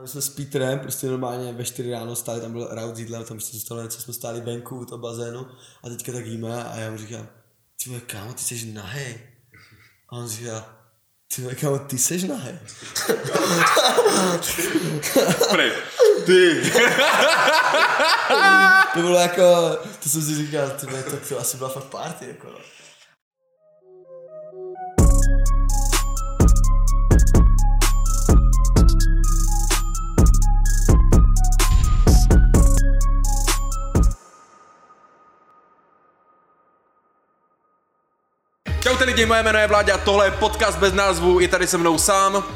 A my jsme s Petrem prostě normálně ve 4 ráno stáli, tam byl raut z tam prostě zůstalo něco, jsme stáli venku u toho bazénu a teďka tak jíme a já mu říkám, ty vole, kámo, ty jsi nahej. A on říká, ty vole, kámo, ty jsi nahej. Prej. Ty. To bylo jako, to jsem si říkal, ty to, to asi byla fakt party, jako. no. Čaute lidi, moje jméno je Vláďa, tohle je podcast bez názvu, je tady se mnou sám.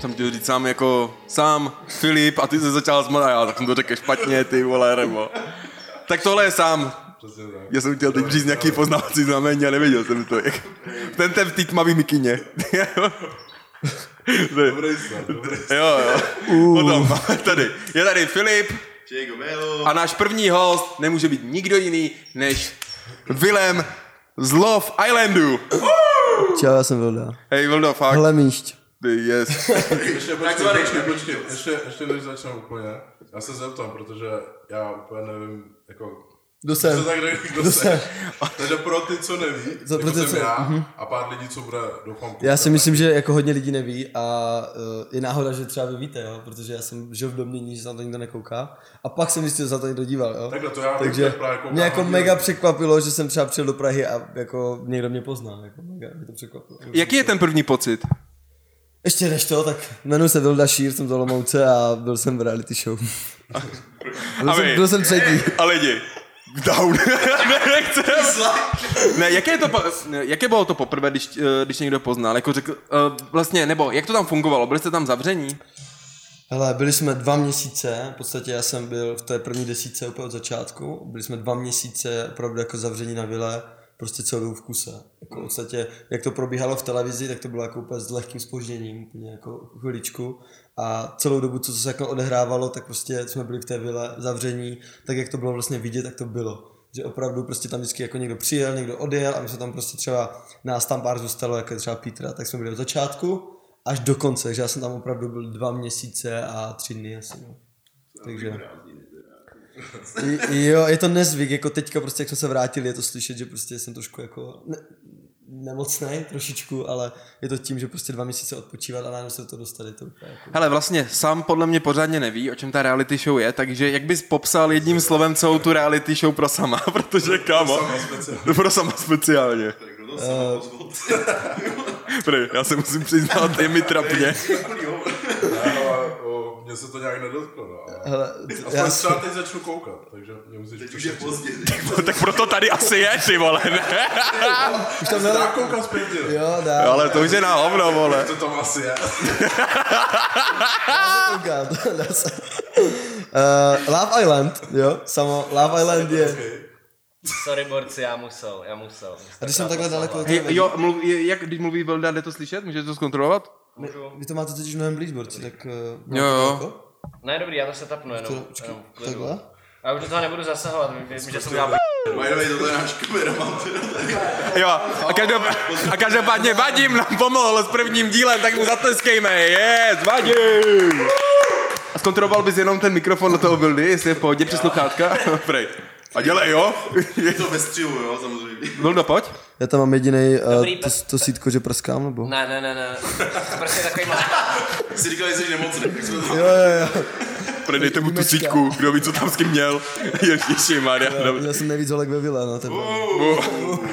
Jsem chtěl říct sám jako sám, Filip, a ty se začal a já tak jsem to řekl špatně, ty vole, nebo. Tak tohle je sám. Já jsem chtěl teď říct nějaký poznávací znamení a nevěděl jsem to. Jak... Ten ten v té tmavý mikině. Dobrý dobrý jo, jo. Potom máme tady. Je tady Filip a náš první host nemůže být nikdo jiný než Willem z Love Islandu. Čau, já jsem Vilda. Hej, Vildo, fakt. Hele míšť. Ty, yes. Ještě počkej, počkej, počkej, ještě, ještě než začnu úplně, já se zeptám, protože já úplně nevím, jako, Kdo jsem? tak řekl, kdo Kdo jsem? Takže pro ty, co neví, Za- jako pro ty, jsem co- já mhm. a pár lidí, co bude, doufám, koukat. Já si myslím, že jako hodně lidí neví a uh, je náhoda, že třeba vy víte, jo, protože já jsem žil v domění, že se na to nikdo nekouká a pak jsem zjistil, že se na to někdo díval, jo. Takhle to já Takže právě koukám mě jako hodně. mega překvapilo, že jsem třeba přijel do Prahy a jako někdo mě poznal, jako mega mě to překvapilo. Jaký je ten první pocit? Ještě než to, tak jmenuji se Vilda Šír, jsem z Olomouce a byl jsem v reality show. byl, A jsem, byl jsem třetí. A lidi. Down. ne, nechcem. ne, jaké, je to, po- ne, jaké bylo to poprvé, když, eh, když někdo poznal? Jako řekl, uh, vlastně, nebo jak to tam fungovalo? Byli jste tam zavření? Hele, byli jsme dva měsíce, v podstatě já jsem byl v té první desíce úplně od začátku, byli jsme dva měsíce opravdu jako zavření na vile, prostě celou dobu v kuse. Jako v podstatě, jak to probíhalo v televizi, tak to bylo jako úplně s lehkým spožděním, úplně jako chviličku. A celou dobu, co se jako odehrávalo, tak prostě jsme byli v té vile zavření, tak jak to bylo vlastně vidět, tak to bylo. Že opravdu prostě tam vždycky jako někdo přijel, někdo odjel a my jsme tam prostě třeba, nás tam pár zůstalo, jako třeba Petra, tak jsme byli od začátku až do konce, že já jsem tam opravdu byl dva měsíce a tři dny asi, no. Takže... Jo, je to nezvyk, jako teďka prostě, jak jsme se vrátili, je to slyšet, že prostě jsem trošku jako ne, nemocnej trošičku, ale je to tím, že prostě dva měsíce odpočívat a najednou se toho dostali, to úplně jako... Hele, vlastně sám podle mě pořádně neví, o čem ta reality show je, takže jak bys popsal jedním slovem celou tu reality show pro sama, protože kámo, Sama speciálně. pro sama speciálně. Kdo to sama pozval? Prej, já se musím přiznat, je mi trapně. Mně se to nějak nedotklo, no. ale- Hele, Aspoň já, třeba teď začnu koukat, takže mě musíš Teď už je pozdě. tak proto tady asi je, ty vole, ne? už tam Dá dá, koukat zpětně. jo, dá, Ale to už je na hovno, vole. To tam asi je. koukat, dá se. Uh, Love Island, jo, samo, Love Island je, Sorry, borci, já musel, já musel. a když jsem takhle daleko, Hej, jo, mluv, je- jak, když mluví Vilda, jde to slyšet? Můžete to zkontrolovat? Můžu? vy to máte totiž mnohem blíž, borci, tak... Uh, Jo, jo. Ne, dobrý, já to se tapnu jenom. To, počkej, jenom takhle? Já už do toho nebudu zasahovat, vím, že jsem udělal By the way, tohle je náš kameraman. Jo, a, každop, a každopádně Vadim nám pomohl s prvním dílem, tak mu zatleskejme, yes, Vadim! A zkontroloval bys jenom ten mikrofon do toho Vildy, jestli je v pohodě přes sluchátka? Prej. A dělej, jo? Je to ve střihu, jo, samozřejmě. Vildo, pojď. Já tam mám jediný Dobrý, uh, to, to sítko, že prskám, nebo? Ne, ne, ne, ne. Prostě takový malý. Jsi říkal, že jsi nemocný. Jo, jo, jo. Prej, dejte mu tu síťku, kdo ví, co tam s kým měl. Ježiši, Maria. Já jsem nejvíc holek ve vile, no, tebe.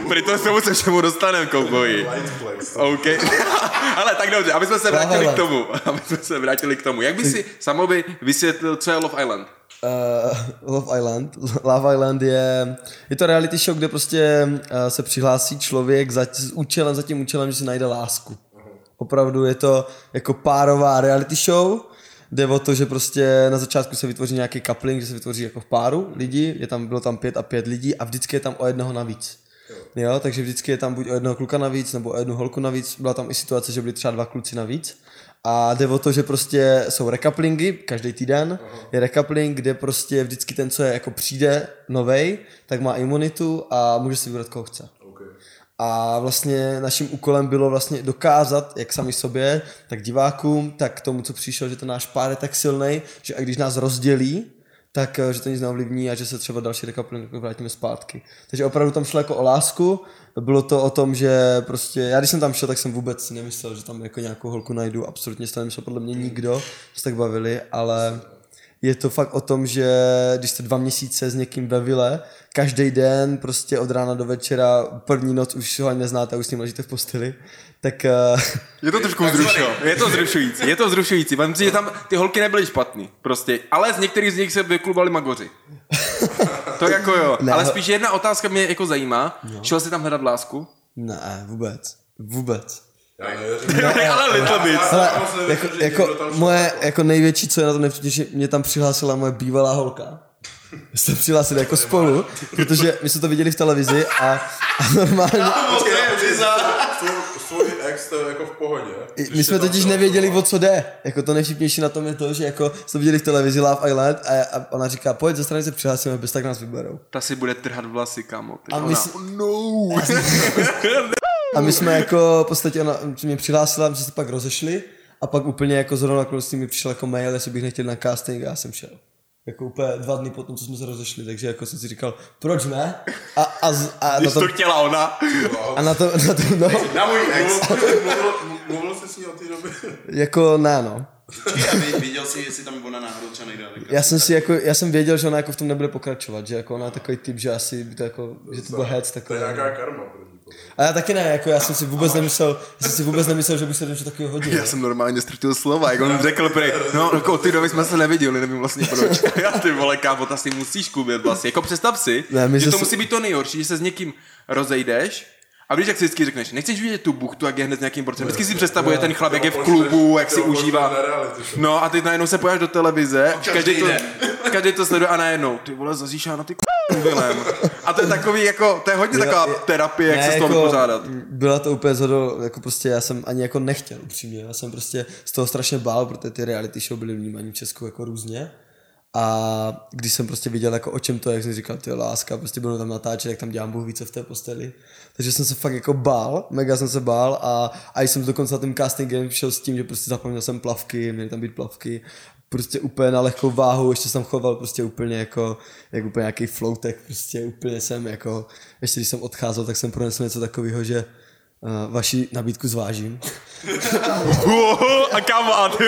Prej, to se mu se všemu dostaneme, kouboji. OK. Ale tak dobře, aby jsme se vrátili k tomu. Aby jsme se vrátili k tomu. Jak by si samovi vysvětlil, co je Love Island? Uh, Love Island. Love Island je, je to reality show, kde prostě uh, se přihlásí člověk za, s účelem, za tím účelem, že si najde lásku. Opravdu je to jako párová reality show, jde o to, že prostě na začátku se vytvoří nějaký coupling, že se vytvoří jako v páru lidi, je tam, bylo tam pět a pět lidí a vždycky je tam o jednoho navíc. Jo, takže vždycky je tam buď o jednoho kluka navíc, nebo o jednu holku navíc. Byla tam i situace, že byly třeba dva kluci navíc. A jde o to, že prostě jsou rekaplingy, každý týden je rekapling, kde prostě vždycky ten, co je jako přijde novej, tak má imunitu a může si vybrat, koho chce. Okay. A vlastně naším úkolem bylo vlastně dokázat, jak sami sobě, tak divákům, tak tomu, co přišel, že ten náš pár je tak silný, že i když nás rozdělí, tak eh, že to nic neovlivní a že se třeba další rekapitulace vrátíme zpátky. Takže opravdu tam šlo jako o lásku, bylo to o tom, že prostě, já když jsem tam šel, tak jsem vůbec nemyslel, že tam jako nějakou holku najdu, absolutně se nemyslel podle mě nikdo, se tak bavili, ale je to fakt o tom, že když jste dva měsíce s někým ve vile, každý den, prostě od rána do večera, první noc už ho ani neznáte, už s ním ležíte v posteli, tak uh, Je to trošku vzrušující. Je to vzrušující. Je to vzrušující. Myslím si, že tam ty holky nebyly špatný. Prostě. Ale z některých z nich se vyklubali magoři. To jako jo. Ne, Ale spíš jedna otázka mě jako zajímá. Šel jsi tam hledat lásku? ne, vůbec, vůbec. Já nevěřím. ale little bit. Já jako, jako moje jako největší, co je na tom nejvtipnější, mě tam přihlásila moje bývalá holka. My jsme přihlásili jako spolu, protože my jsme to viděli v televizi a, a normálně, Počkej, počkej, svůj- Svůj ex to je jako v pohodě. My jsme totiž nevěděli, o co jde. Jako to nejvtipnější na tom je to, že jako jsme viděli v televizi Love Island a, a ona říká, pojď ze strany se přihlásíme, bez tak nás vyberou. Ta si bude trhat vlasy, kámo. A my, Ona- si, no. a my jsme jako, v podstatě ona mě přihlásila, my jsme se pak rozešli a pak úplně jako zrovna okolností mi přišel jako mail, jestli bych nechtěl na casting a já jsem šel. Jako úplně dva dny potom, co jsme se rozešli, takže jako jsem si říkal, proč ne? A, a, a, na, Když to, to chtěla ona. a na to, na to, no, Na můj ex. Mluvil- mluvil- Mluvil jsi s ní od té doby? jako ne no. Já vě- věděl jsi, jestli tam ona náhodou třeba nejde. tak- Já jsem si jako, já jsem věděl, že ona jako v tom nebude pokračovat, že jako ona je takový typ, že asi by to jako, že to byl hec To takový. je nějaká karma první. A já taky ne, jako já jsem si vůbec nemyslel, já jsem si vůbec nemyslel, že bych se do něčeho takového hodil. Já jsem normálně ztratil slova, jak on řekl prej, no, jako od té doby jsme se neviděli, nevím vlastně proč. Já ty vole, kámo, ta si musíš kubit vlastně. Jako představ si, Ne, že to se- musí být to nejhorší, že se s někým rozejdeš, a víš, jak si vždycky řekneš, nechceš vidět tu buchtu, jak je hned s nějakým borcem. Vždycky si představuje ten chlap, jak je v klubu, jak si užívá. No a teď najednou se pojáš do televize, každý to, den. Každý to sleduje a najednou, ty vole, zazíšá na ty vilem. A to je takový jako, to je hodně taková terapie, jak se z toho vypořádat. Byla to úplně zhodou, jako prostě já jsem ani jako nechtěl upřímně, já jsem prostě z toho strašně bál, protože ty reality show byly vnímané v Česku jako různě. A když jsem prostě viděl, jako o čem to je, jak jsem říkal, ty láska, prostě budu tam natáčet, jak tam dělám Bůh více v té posteli. Takže jsem se fakt jako bál, mega jsem se bál a, a jsem dokonce na tím castingem šel s tím, že prostě zapomněl jsem plavky, měly tam být plavky, prostě úplně na lehkou váhu, ještě jsem choval prostě úplně jako, jak úplně nějaký floutek, prostě úplně jsem jako, ještě když jsem odcházel, tak jsem pronesl něco takového, že uh, vaši nabídku zvážím. A kámo, a ty,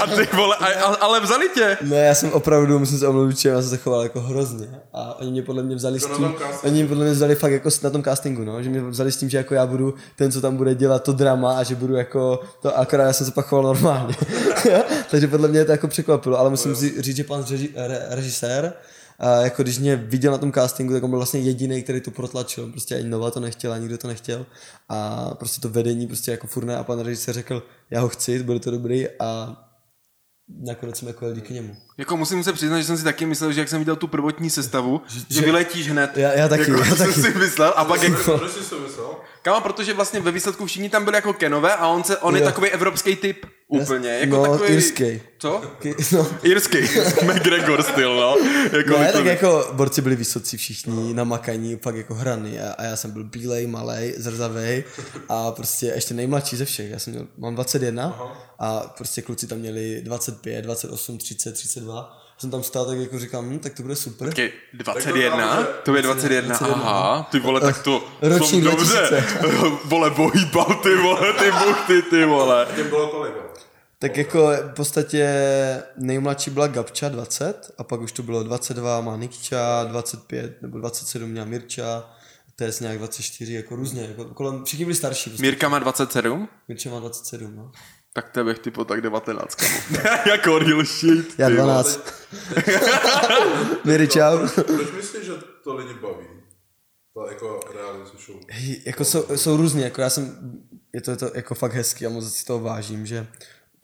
a ty vole, a, a, ale vzali tě. Ne, já jsem opravdu, musím se omluvit, že já jsem se choval jako hrozně. A oni mě podle mě vzali s To na tím, oni mě podle mě vzali fakt jako s- na tom castingu, no, že mě vzali s tím, že jako já budu ten, co tam bude dělat to drama a že budu jako, to akorát já jsem se pak choval normálně. Takže podle mě to jako překvapilo, ale musím si říct, že pan řeži, re, režisér, a jako když mě viděl na tom castingu, tak on byl vlastně jediný, který to protlačil. Prostě ani Nova to nechtěla, nikdo to nechtěl. A prostě to vedení prostě jako furt ne. A pan režisér řekl, já ho chci, bude to dobrý a nakonec jsem jako jel díky němu. Jako musím se přiznat, že jsem si taky myslel, že jak jsem viděl tu prvotní sestavu, že, že- vyletíš hned. Já, já taky, jako, já jsem taky. si myslel a pak jak... Proč jsi to myslel? Kámo, protože vlastně ve výsledku všichni tam byli jako Kenové a on, se, on je takový evropský typ. Úplně. Jako no, takový... irský. Co? No, Irský. McGregor styl, no. Jako ne, tak takový. jako borci byli vysocí všichni, namakaní, fakt jako hrany a, a já jsem byl bílej, malej, zrzavej a prostě ještě nejmladší ze všech. Já jsem měl, mám 21 a prostě kluci tam měli 25, 28, 30, 32. Jsem tam stál tak jako říkám, hm, tak to bude super. Počkej, 21? To je 21, 21. aha, ty vole, tak to Ročník jsem dobře. vole, bohýbal, ty vole, ty buchty, ty vole. Těm bylo kolik? Tak jako v podstatě nejmladší byla Gabča 20 a pak už to bylo 22 má Nikča, 25 nebo 27 měla Mirča, Tess nějak 24, jako různě, jako kolem, všichni byli starší. Prostě. Mírka má 27? Mirča má 27, no. Tak to bych typo tak 19, kamo. jako real shit. Já ty vole. 12. Miri, čau. Proč myslíš, že to lidi baví? To jako reality show. Hej, jako jsou, jsou různě, jako já jsem, je to, je to jako fakt hezky a moc si toho vážím, že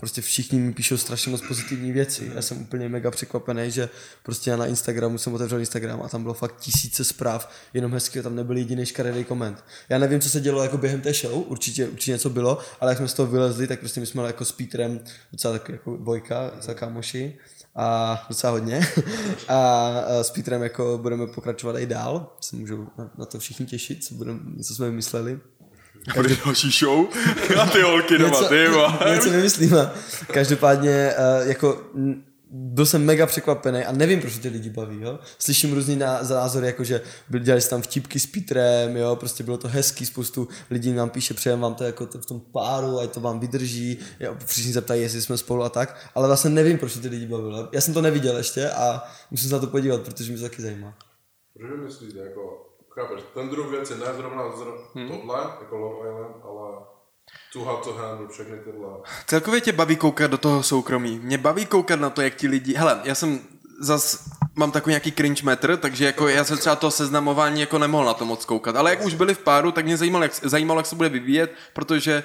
prostě všichni mi píšou strašně moc pozitivní věci. Já jsem úplně mega překvapený, že prostě já na Instagramu jsem otevřel Instagram a tam bylo fakt tisíce zpráv, jenom hezky, tam nebyl jediný škaredý koment. Já nevím, co se dělo jako během té show, určitě, určitě něco bylo, ale jak jsme z toho vylezli, tak prostě my jsme jako s Petrem docela tak jako dvojka, za kámoši a docela hodně. A, s Petrem jako budeme pokračovat i dál, se můžou na, na to všichni těšit, co, budeme, co jsme vymysleli. Bude další show a ty holky doma, ty vole. něco vymyslíme. Každopádně uh, jako byl jsem mega překvapený a nevím, proč ty lidi baví, jo. Slyším různý ná- názory, jako že byli, dělali se tam vtipky s Petrem, jo, prostě bylo to hezký, spoustu lidí nám píše, přejem vám to jako to v tom páru, ať to vám vydrží, jo, všichni se ptají, jestli jsme spolu a tak, ale vlastně nevím, proč ty lidi bavilo. Já jsem to neviděl ještě a musím se na to podívat, protože mě to taky zajímá. Proč myslíte, jako, chápeš, ten druh věci, ne zrovna zro, hmm. tohle, jako Love Island, ale Too Hot to Handle, všechny tyhle. Celkově tě baví koukat do toho soukromí. Mě baví koukat na to, jak ti lidi... Hele, já jsem zas mám takový nějaký cringe metr, takže jako já se třeba to seznamování jako nemohl na to moc koukat. Ale jak už byli v páru, tak mě zajímalo, jak, zajímalo, jak se bude vyvíjet, protože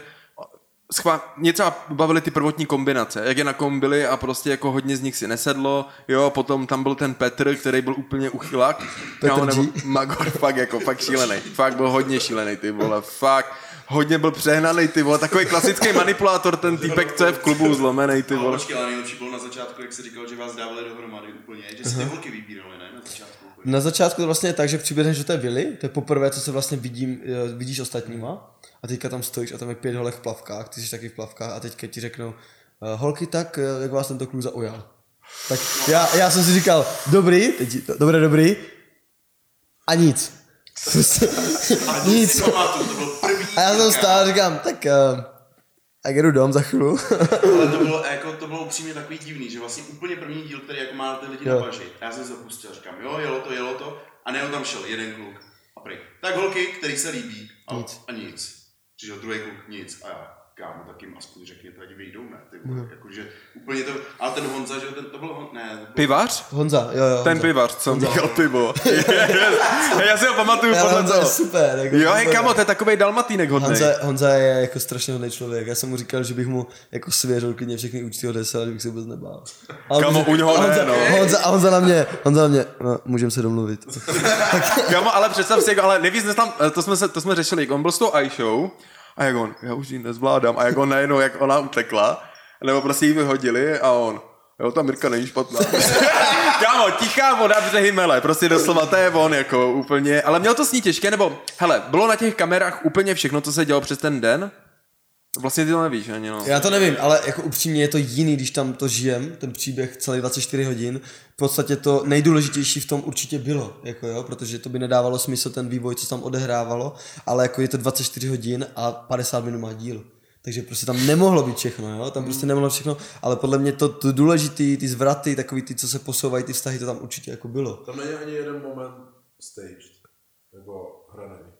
schvá, mě třeba bavily ty prvotní kombinace, jak je na kom byli a prostě jako hodně z nich si nesedlo, jo, potom tam byl ten Petr, který byl úplně uchylák, Petr Kámo, nebo. Magor, fakt jako, fakt šílený, fakt byl hodně šílený, ty vole, fakt, hodně byl přehnaný, ty vole, takový klasický manipulátor, ten týpek, co je v klubu zlomený, ty Ale vole. počkej, ale nejlepší bylo na začátku, jak jsi říkal, že vás dávali dohromady úplně, že si ty holky vybírali, ne? Na začátku. Na začátku to vlastně je tak, že přiběhneš do té vily, to je poprvé, co se vlastně vidím, eh, vidíš ostatníma a teďka tam stojíš a tam je pět holek v plavkách, ty jsi taky v plavkách a teďka ti řeknou, eh, holky, tak eh, jak vás tento kluk zaujal. Tak já, já jsem si říkal, dobrý, teď, dobré, dobrý, a nic. Prostě, nic. Si pamatuju, to byl první. A já jsem stál a říkám, tak uh, tak jdu dom za chvíli. Ale to bylo, jako, to bylo upřímně takový divný, že vlastně úplně první díl, který jako má ty lidi Jo. na baži. A já jsem se zapustil, říkám, jo, jelo to, jelo to. A nebo tam šel jeden kluk a pryč. Tak holky, který se líbí. A Nic. A nic. Přišel druhý kluk, nic. A já, kámo, tak jim aspoň řekněte, ať vyjdou, ne? Ty vole, jakože úplně to, ale ten Honza, že jo, ten, to byl Hon, ne, to byl, Pivař? Honza, jo, jo. Ten Honza. pivař, co měl pivo. já si ho pamatuju podle Honza je super. Jako Jo, hej, kamo, to je takový dalmatínek hodnej. Honza, Honza je jako strašně hodný člověk. Já jsem mu říkal, že bych mu jako svěřil klidně všechny účty od že bych se vůbec nebál. A on mi- u něho Honza, ne, no. Honza, a Honza na mě, Honza na mě, no, můžeme se domluvit. Kámo, ale představ si, jako, ale nevíc tam, to jsme, se, to jsme řešili, jak on byl s tou iShow a jak on, já už ji nezvládám a jak on najednou, jak ona utekla, nebo prostě ji vyhodili a on, jo, ta Mirka není špatná. Kámo, tichá voda břehy mele, prostě doslova, to je on, jako úplně, ale měl to s ní těžké, nebo, hele, bylo na těch kamerách úplně všechno, co se dělo přes ten den? Vlastně ty to nevíš ani, no. Já to nevím, ale jako upřímně je to jiný, když tam to žijem, ten příběh celý 24 hodin. V podstatě to nejdůležitější v tom určitě bylo, jako jo, protože to by nedávalo smysl ten vývoj, co se tam odehrávalo, ale jako je to 24 hodin a 50 minut má díl. Takže prostě tam nemohlo být všechno, jo? tam prostě nemohlo všechno, ale podle mě to, to důležitý, ty zvraty, takový ty, co se posouvají, ty vztahy, to tam určitě jako bylo. Tam není ani jeden moment staged, jako hraný.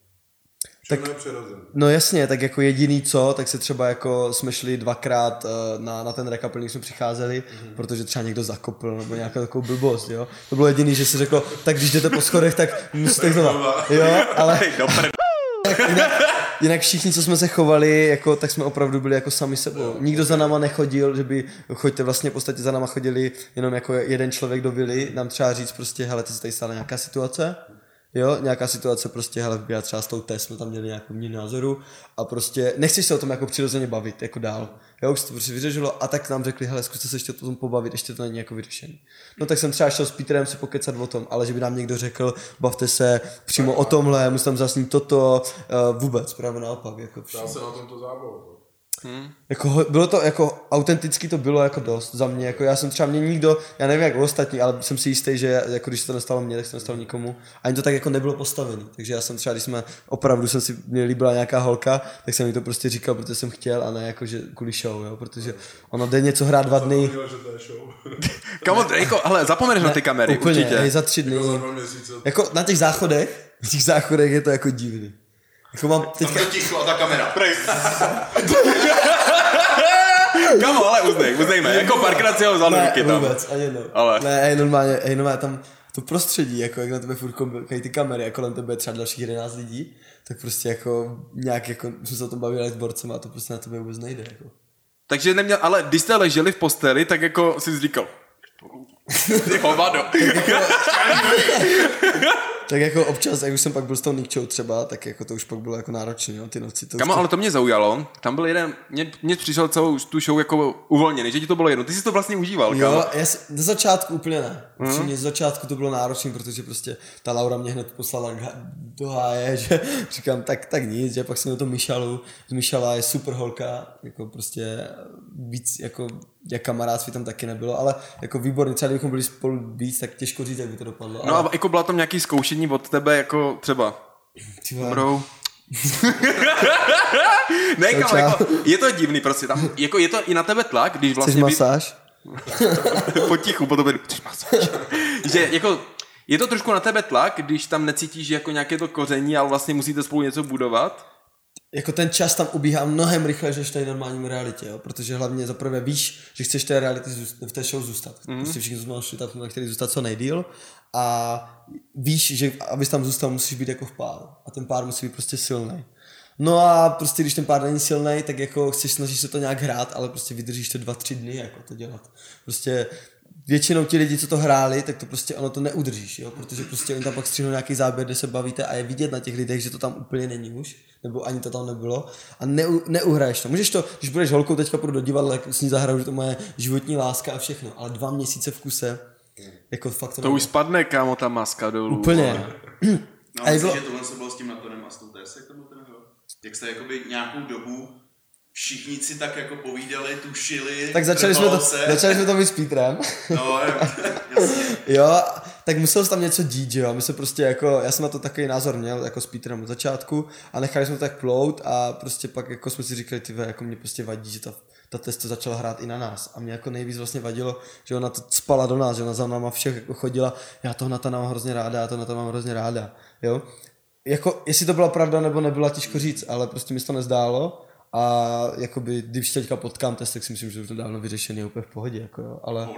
Přirozený. No jasně, tak jako jediný co, tak se třeba jako jsme šli dvakrát eh, na, na ten rekapel, když jsme přicházeli, mm-hmm. protože třeba někdo zakopl nebo nějakou takovou blbost, jo. To bylo jediný, že si řekl, tak když jdete po schodech, tak musíte znova. Jo, ale jinak, jinak všichni, co jsme se chovali, jako, tak jsme opravdu byli jako sami sebou. Nikdo za náma nechodil, že by choďte vlastně v podstatě za náma chodili jenom jako jeden člověk do vily, nám třeba říct prostě, hele, ty se tady stala nějaká situace, Jo, nějaká situace prostě, hele, já třeba s tou test jsme tam měli nějakou měnu názoru a prostě nechceš se o tom jako přirozeně bavit, jako dál. Jo, už se to prostě vyřešilo a tak nám řekli, hele, zkuste se ještě o tom pobavit, ještě to není jako vyřešený. No tak jsem třeba šel s Peterem si pokecat o tom, ale že by nám někdo řekl, bavte se přímo o tomhle, musím tam zasnít toto, uh, vůbec, právě naopak. Jako, Dá se na tomto zábavu. Jako, ho- bylo to jako, autenticky to bylo jako dost za mě, jako já jsem třeba mě nikdo, já nevím jak ostatní, ale jsem si jistý, že jako když se to nestalo mně, tak se to nestalo nikomu, ani to tak jako nebylo postavený, takže já jsem třeba, když jsme opravdu jsem si, mě líbila nějaká holka, tak jsem jí to prostě říkal, protože jsem chtěl a ne jako, že kvůli show, jo, protože ona jde něco hrát dva dny, Viděl, že to je show. Kámo, jako, hele, zapomeneš na ty kamery, úplně, určitě. hej, za tři dny, měsíce. jako na těch záchodech, v těch záchodech je to jako divný. Jako mám Tam teďka, to ticho a ta kamera. Kámo, ale uznej, uznejme, jako párkrát si ho vzal ne, ruky tam. vůbec, ani jednou. Ale- Ne, hej, normálně, hej, normálně tam to prostředí, jako jak na tebe furt koukají ty kamery a kolem tebe je třeba dalších 11 lidí, tak prostě jako nějak jako, jsme se o tom bavili s borcem a to prostě na tebe vůbec nejde, jako. Takže neměl, ale když jste leželi v posteli, tak jako si říkal, ty hovado. Tak jako občas, jak už jsem pak byl s tou Nikčou třeba, tak jako to už pak bylo jako náročné, no, ty noci. To Kamo, to... ale to mě zaujalo. Tam byl jeden, mě, mě přišel celou tu show jako uvolněný, že ti to bylo jedno. Ty jsi to vlastně užíval, Jo, kámo. já na začátku úplně ne. Mhm. Mm. Z začátku to bylo náročné, protože prostě ta Laura mě hned poslala do háje, že říkám, tak, tak nic, že pak jsem na to Mišalu, z Mišala je super holka, jako prostě víc, jako jak kamarádství tam taky nebylo, ale jako výborný, třeba kdybychom byli spolu víc, tak těžko říct, jak by to dopadlo. No ale, a jako byla tam nějaký zkoušení od tebe, jako třeba Bro. ne, Čau, kamo, čau. jako, je to divný prostě, tam, jako je to i na tebe tlak, když chceš vlastně vy, masáž? potichu, potom jdu, chceš masáž? že jako, je to trošku na tebe tlak, když tam necítíš jako nějaké to koření, ale vlastně musíte spolu něco budovat. Jako ten čas tam ubíhá mnohem rychleji, než v té normální realitě, jo? protože hlavně zaprvé víš, že chceš té reality v té show zůstat. Mm. Prostě všichni šli tam, chtěli zůstat co nejdíl a víš, že abys tam zůstal, musíš být jako v páru a ten pár musí být prostě silný. No a prostě když ten pár není silný, tak jako chceš snažíš se to nějak hrát, ale prostě vydržíš to dva, tři dny jako to dělat. Prostě většinou ti lidi, co to hráli, tak to prostě ono to neudržíš, jo? protože prostě oni tam pak střihnou nějaký záběr, kde se bavíte a je vidět na těch lidech, že to tam úplně není už, nebo ani to tam nebylo a neu, neuhraješ to. Můžeš to, když budeš holkou, teďka půjdu do divadla, tak s ní zahraju, že to moje životní láska a všechno, ale dva měsíce v kuse, jako fakt to, To už spadne, kámo, ta maska dolů. Úplně. vole. No A myslím, bylo- že tohle se bylo s tím Natonem a s tou jak to bylo ten rok? Jak jste jakoby nějakou dobu všichni si tak jako povídali, tušili, Tak začali jsme, to, se. začali jsme to mít s Petrem. No, jasně. Jo, tak musel se tam něco dít, že jo. My se prostě jako, já jsem na to takový názor měl, jako s Petrem od začátku a nechali jsme to tak plout a prostě pak jako jsme si říkali, ty jako mě prostě vadí, že ta, ta testo začala hrát i na nás. A mě jako nejvíc vlastně vadilo, že ona to spala do nás, že ona za náma všech jako chodila, já to na to mám hrozně ráda, já to na to mám hrozně ráda, jo. Jako, jestli to byla pravda nebo nebyla, těžko říct, ale prostě mi to nezdálo. A jakoby, když teďka potkám test, tak si myslím, že už to dávno vyřešený úplně v pohodě, jako jo, ale...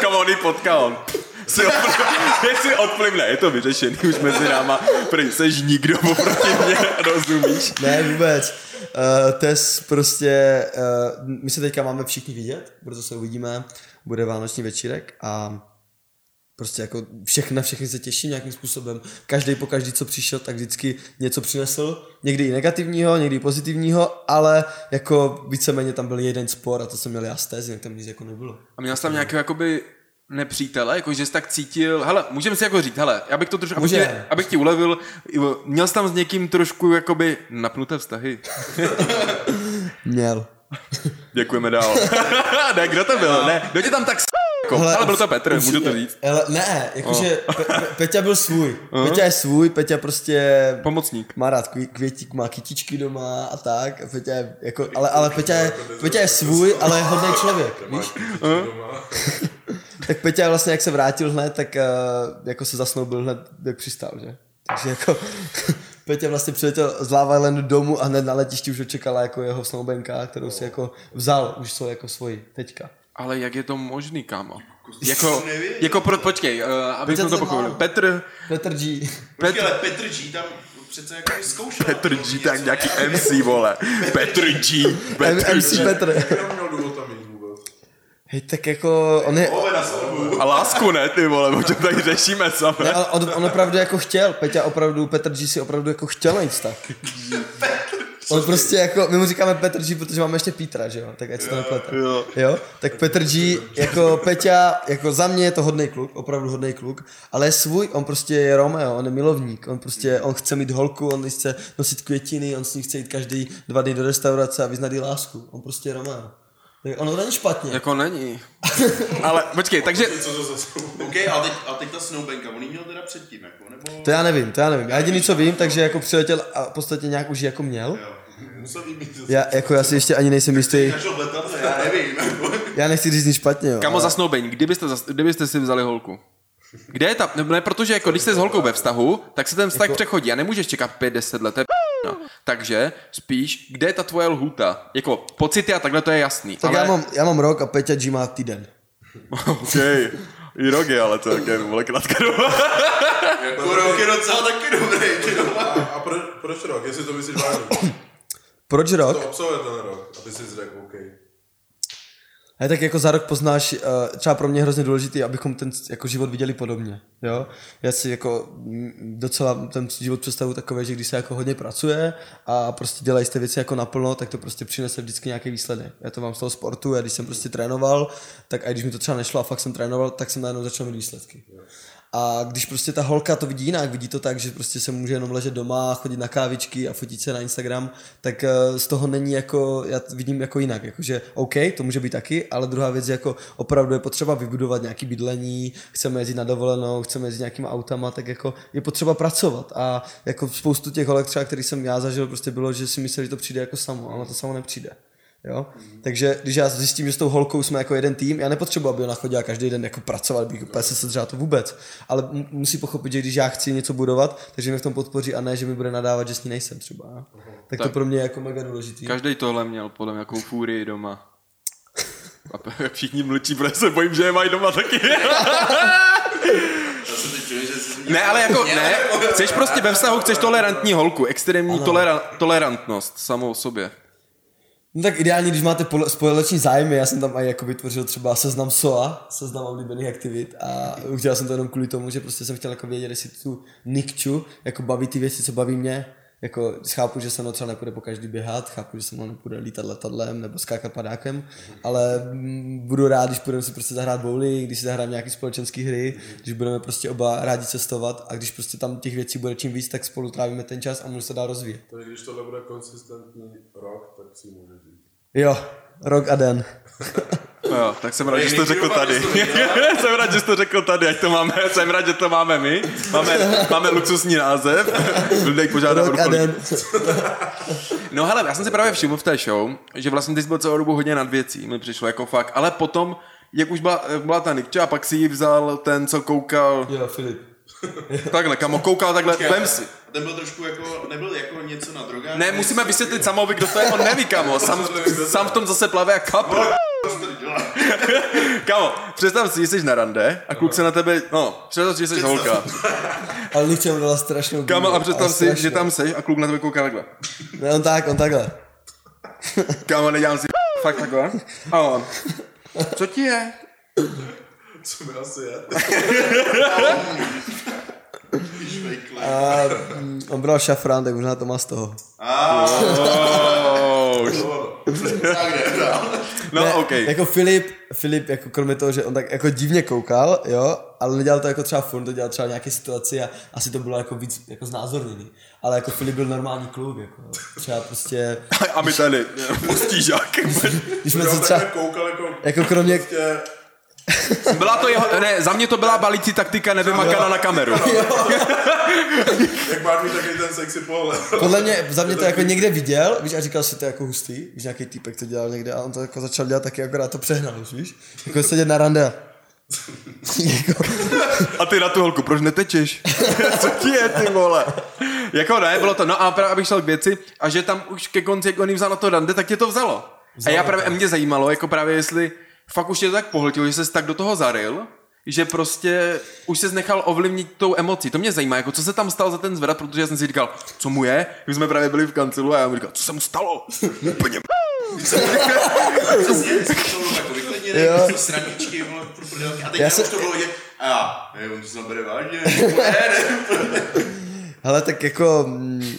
Kamo, on potkal. Si opl- si odplivne, je to vyřešený už mezi náma. Prý seš nikdo oproti mě, rozumíš? Ne, vůbec. Uh, Tess prostě, uh, my se teďka máme všichni vidět, brzo se uvidíme, bude vánoční večírek a prostě jako všechny, všechny se těší nějakým způsobem. Každý po každý, co přišel, tak vždycky něco přinesl. Někdy i negativního, někdy i pozitivního, ale jako víceméně tam byl jeden spor a to jsem měl já s Tess, jinak tam nic jako nebylo. A měl jsi tam nějakého jakoby nepřítele, jako že jsi tak cítil, hele, můžeme si jako říct, hele, abych to trošku, abych, tě, abych ti ulevil, měl jsi tam s někým trošku jakoby napnuté vztahy. Měl. Děkujeme dál. ne, kdo to byl? Ne, kdo tě tam tak s... Jako, Hele, ale byl to Petr, určitě. můžu to říct. Ale ne, jakože Pe- Pe- Peťa byl svůj. Peťa je svůj, Peťa prostě Pomocník. má rád květík, má kytičky doma a tak. A Peťa je, jako, ale, ale Peťa je, Peťa je svůj, ale je hodný člověk, víš? Doma. Tak Peťa vlastně, jak se vrátil hned, tak uh, jako se zasnoubil hned, jak přistál, že? Takže jako Peťa vlastně přiletěl z Lava Islandu domů a hned na letišti už ho čekala jako jeho snoubenka, kterou si jako vzal už jsou jako svoji teďka. Ale jak je to možný, kámo? Jako, jako pro, počkej, uh, abych Petr to to pochopil. má. Petr, Petr G. Počkej, ale Petr G tam přece jako zkoušel. Petr G, tak nějaký MC, vole. Petr G, Petr MC G. Petr. Já měl důvod tam jít vůbec. Hej, tak jako, on je. A lásku ne, ty vole, o čem tady řešíme Ne, samé. ale on, on opravdu jako chtěl, Peťa opravdu, Petr G si opravdu jako chtěl najít vztah. On prostě jako, my mu říkáme Petr G, protože máme ještě Petra, že jo, tak ať se to neplete. jo. jo. Tak Petr G, jako Peťa, jako za mě je to hodný kluk, opravdu hodný kluk, ale je svůj, on prostě je Romeo, on je milovník, on prostě, on chce mít holku, on chce nosit květiny, on s ní chce jít každý dva dny do restaurace a vyznat jí lásku, on prostě je Romeo. Tak ono to není špatně. Jako není. Ale počkej, takže? OK, a teď, a teď ta snoubenka, on měl teda předtím, jako, nebo... To já nevím, to já nevím. Já jediný, co vím, takže jako přiletěl a v podstatě nějak už ji jako měl. Jo. Musel mít. Já, jako já si ještě ani nejsem jistý, já nevím. jako. já nechci říct nic špatně, jo. Kamo ale- zasnoubení, kdybyste, zas, kdybyste si vzali holku? Kde je ta, ne, ne, protože jako když jste s holkou ve vztahu, tak se ten vztah jako... přechodí a nemůžeš čekat 5-10 let, to je no. Takže spíš, kde je ta tvoje lhůta? Jako pocity a takhle to je jasný. Tak ale... já, mám, já mám rok a Peťa G má týden. OK, i rok je, ale to je vole krátká doba. Jako rok je docela taky dobrý, A, a pro, proč rok? Jestli to myslíš vážně? Proč To rok? obsahuje ten rok. A ty jsi řekl, OK. A tak jako za rok poznáš, eh, třeba pro mě hrozně důležitý, abychom ten jako život viděli podobně, jo. Já si jako mm, docela ten život představu takové, že když se jako hodně pracuje a prostě dělají ty věci jako naplno, tak to prostě přinese vždycky nějaký výsledek. Já to mám z toho sportu, a když jsem prostě trénoval, tak a když mi to třeba nešlo a fakt jsem trénoval, tak jsem najednou začal mít výsledky. A když prostě ta holka to vidí jinak, vidí to tak, že prostě se může jenom ležet doma, chodit na kávičky a fotit se na Instagram, tak eh, z toho není jako, já vidím jako jinak, jakože OK, to může být taky, ale druhá věc je jako opravdu je potřeba vybudovat nějaký bydlení, chceme jezdit na dovolenou, chceme jezdit nějakýma autama, tak jako je potřeba pracovat a jako spoustu těch holek třeba, který jsem já zažil, prostě bylo, že si mysleli, že to přijde jako samo, ale to samo nepřijde. Jo? Takže když já zjistím, že s tou holkou jsme jako jeden tým, já nepotřebuji, aby ona chodila každý den jako pracovat, bych úplně se sedřela to vůbec. Ale m- musí pochopit, že když já chci něco budovat, takže mě v tom podpoří a ne, že mi bude nadávat, že s ní nejsem třeba. Jo? Tak, to Tak. pro mě je jako mega důležitý. Každý tohle měl podle mě jakou fúrii doma. A všichni mlčí, protože se bojím, že je mají doma taky. Ne, ale jako ne, chceš prostě ve vztahu, chceš tolerantní holku, extrémní tolera- tolerantnost samou o sobě. No tak ideálně, když máte pole- společný zájmy, já jsem tam i jako vytvořil třeba seznam SOA, seznam oblíbených aktivit a udělal jsem to jenom kvůli tomu, že prostě jsem chtěl jako vědět, jestli tu Nikču jako baví ty věci, co baví mě, jako chápu, že se mnou třeba nepůjde po každý běhat, chápu, že se mnou nepůjde lítat letadlem nebo skákat padákem, ale mm, budu rád, když budeme si prostě zahrát bowling, když si zahrajeme nějaký společenský hry, když budeme prostě oba rádi cestovat a když prostě tam těch věcí bude čím víc, tak spolu trávíme ten čas a můžeme se dál rozvíjet. Takže když tohle bude konsistentní rok, tak si může říct. Jo, rok a den. No Jo, tak jsem rád, že jsi to řekl tady. jsem rád, že jsi to řekl tady, ať to máme, jsem rád, že to máme my. Máme, máme luxusní název. Lidej požádá Rok a. No hele, já jsem si právě všiml v té show, že vlastně ty jsi byl celou dobu hodně nad věcí, mi přišlo jako fakt, ale potom, jak už byla, jak byla ta Nikča, pak si ji vzal ten, co koukal, Jo, Filip. takhle, kamo, koukal takhle, vem si. Ten byl trošku jako, nebyl jako něco na drogách. Ne, musíme vysvětlit samovi, kdo to je, on neví, kamo, sám, sám v tom zase plave jak kapr. Kamo, představ si, že jsi na rande a kluk se na tebe, no, představ si, že jsi holka. Ale Nikča mu dala strašnou Kamo, a představ si, že tam seš a kluk na tebe kouká takhle. Ne, on tak, on takhle. Kámo, nedělám si fakt takhle. A on. Co ti je? Co mi asi je? A on bral šafrán, tak možná to má z toho. Oh, no, Ne, OK. Jako Filip, Filip, jako kromě toho, že on tak jako divně koukal, jo, ale nedělal to jako třeba furt, to dělal třeba nějaké situaci a asi to bylo jako víc jako znázorněný. Ale jako Filip byl normální kluk, jako třeba prostě, A my tady, postížák. když jsme Já se třeba, koukal jako... jako kromě, Prostě, Byla to jeho, ne, za mě to byla balící taktika nevymakaná na kameru. jak máš mít takový ten sexy pohled. podle mě, za mě to jako někde viděl, víš, a říkal si to je jako hustý, víš, nějaký týpek to dělal někde a on to jako začal dělat taky, akorát to přehnal, už, víš, jako sedět na rande a jako, A ty na tu holku, proč netečeš? Co ti je, ty vole? Jako ne, bylo to, no a právě abych šel k věci, a že tam už ke konci, jak on vzal na to rande, tak tě to vzalo. A já právě, a mě zajímalo, jako právě jestli fakt už tě to tak pohltilo, že jsi tak do toho zaril, že prostě už se nechal ovlivnit tou emocí. To mě zajímá, jako co se tam stalo za ten zvrat, protože já jsem si říkal, co mu je? My jsme právě byli v kancilu a já mu říkal, co se mu stalo? Úplně jako. A teď Já já se- už to bylo vidět. A já, ne, on to se bere vážně. Ne, ne. Ale tak jako mm,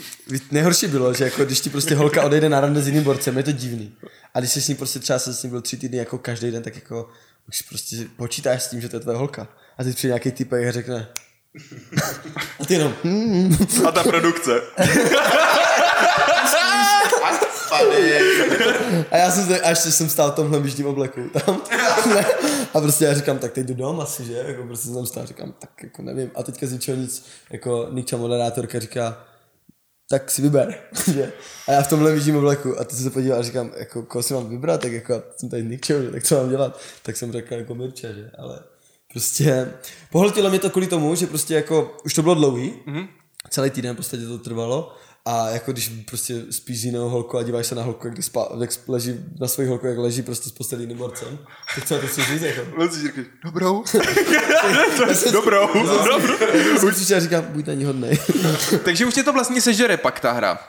nejhorší bylo, že jako když ti prostě holka odejde na rande s jiným borcem, je to divný. A když jsi s ní prostě třeba se s ním byl tři týdny jako každý den, tak jako už prostě počítáš s tím, že to je tvoje holka. A teď přijde nějaký typek a řekne a ty jenom, hmm, A ta produkce. A já jsem, zde, a ještě jsem stál v tomhle běžným obleku tam. a prostě já říkám, tak teď jdu dom asi, že? Jako prostě jsem tam stál, říkám, tak jako nevím. A teďka z ničeho nic, jako Nikča moderátorka říká, tak si vyber. že? A já v tomhle vidím obleku a teď se podíval a říkám, jako koho si mám vybrat, tak jako jsem tady Nikčo, že? tak co mám dělat? Tak jsem řekl jako Mirče, že? Ale prostě pohltilo mě to kvůli tomu, že prostě jako, už to bylo dlouhý, mm-hmm. celý týden v podstatě to trvalo a jako když prostě spíš s jinou holkou a díváš se na holku, jak, když spá, jak leží na svoji holku, jak leží prostě s postelí jiným borcem, tak co to chci říct, jako? Si říká, dobrou. dobrou. dobrou. A říkám, buď na ní hodnej. Takže už tě to vlastně sežere pak ta hra.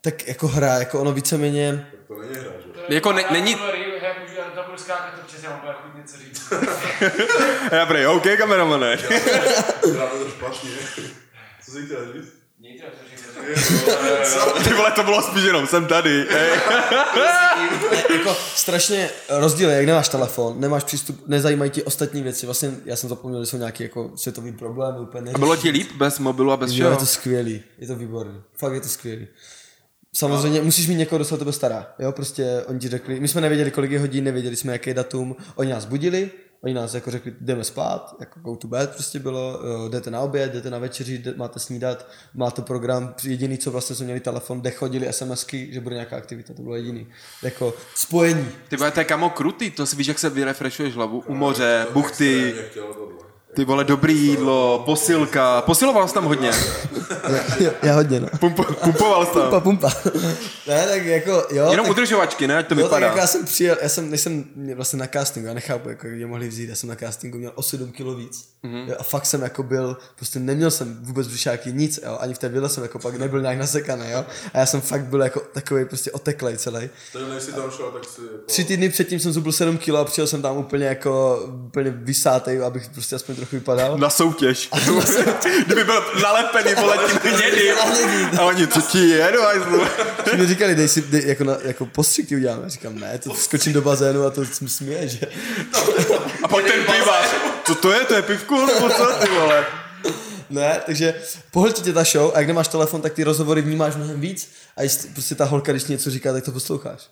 tak jako hra, jako ono víceméně, To není hra, že? Jako ne- není- Já já budu skákat, protože já mám chuť něco říct. Já prej, OK, kameramane. Já to špatně. Co jsi chtěl říct? Co říct. Ty vole, to bylo spíš jenom, jsem tady. Jako strašně rozdíl je, jak nemáš telefon, nemáš přístup, nezajímají ti ostatní věci. Vlastně já jsem zapomněl, že jsou nějaký jako světový problém, úplně A bylo ti líp bez mobilu a bez Jo, všeho? je to skvělý, je to výborný, fakt je to skvělý. Samozřejmě musíš mít někoho, kdo se o tebe stará, jo, prostě oni ti řekli, my jsme nevěděli, kolik je hodin, nevěděli jsme, jaký je datum, oni nás budili, oni nás jako řekli, jdeme spát, jako go to bed prostě bylo, jdete na oběd, jdete na večeři, jde, máte snídat, máte program, jediný, co vlastně jsme měli telefon, kde chodili SMSky, že bude nějaká aktivita, to bylo jediný, jako spojení. Ty vole, to je kamo krutý, to si víš, jak se vyrefreshuješ hlavu u moře, buchty, ty vole, dobrý jídlo, posilka, posiloval jsi tam hodně, Já, hodně, no. Pumpo, pumpoval jsi Pumpa, pumpa. ne, tak jako, jo. Jenom tak, udržovačky, ne, ať to tak vypadá. jako já jsem přijel, já jsem, než jsem vlastně na castingu, já nechápu, jako jak mě mohli vzít, já jsem na castingu měl o 7 kilo víc. Mhm. Mm-hmm. Jo, a fakt jsem jako byl, prostě neměl jsem vůbec břišáky nic, jo, ani v té vile jsem jako pak nebyl nějak nasekaný, jo. A já jsem fakt byl jako takový prostě oteklej celý. Takže než jsi tam šel, tak si... Jako... Tři týdny předtím jsem zubil 7 kilo a přijel jsem tam úplně jako, úplně vysátej, abych prostě aspoň trochu vypadal. Na soutěž. Kdyby byl nalepený, vole, tím hnědým. A oni, co ti je? Ti mi říkali, dej si, dej, jako, na, jako postřik ti uděláme. Já říkám, ne, to skočím do bazénu a to směje, že? A pak ten pivař. Co to je, to je pivku, nebo co, ty vole? Ne, takže pohltí tě ta show a jak nemáš telefon, tak ty rozhovory vnímáš mnohem víc a jestli prostě ta holka, když něco říká, tak to posloucháš.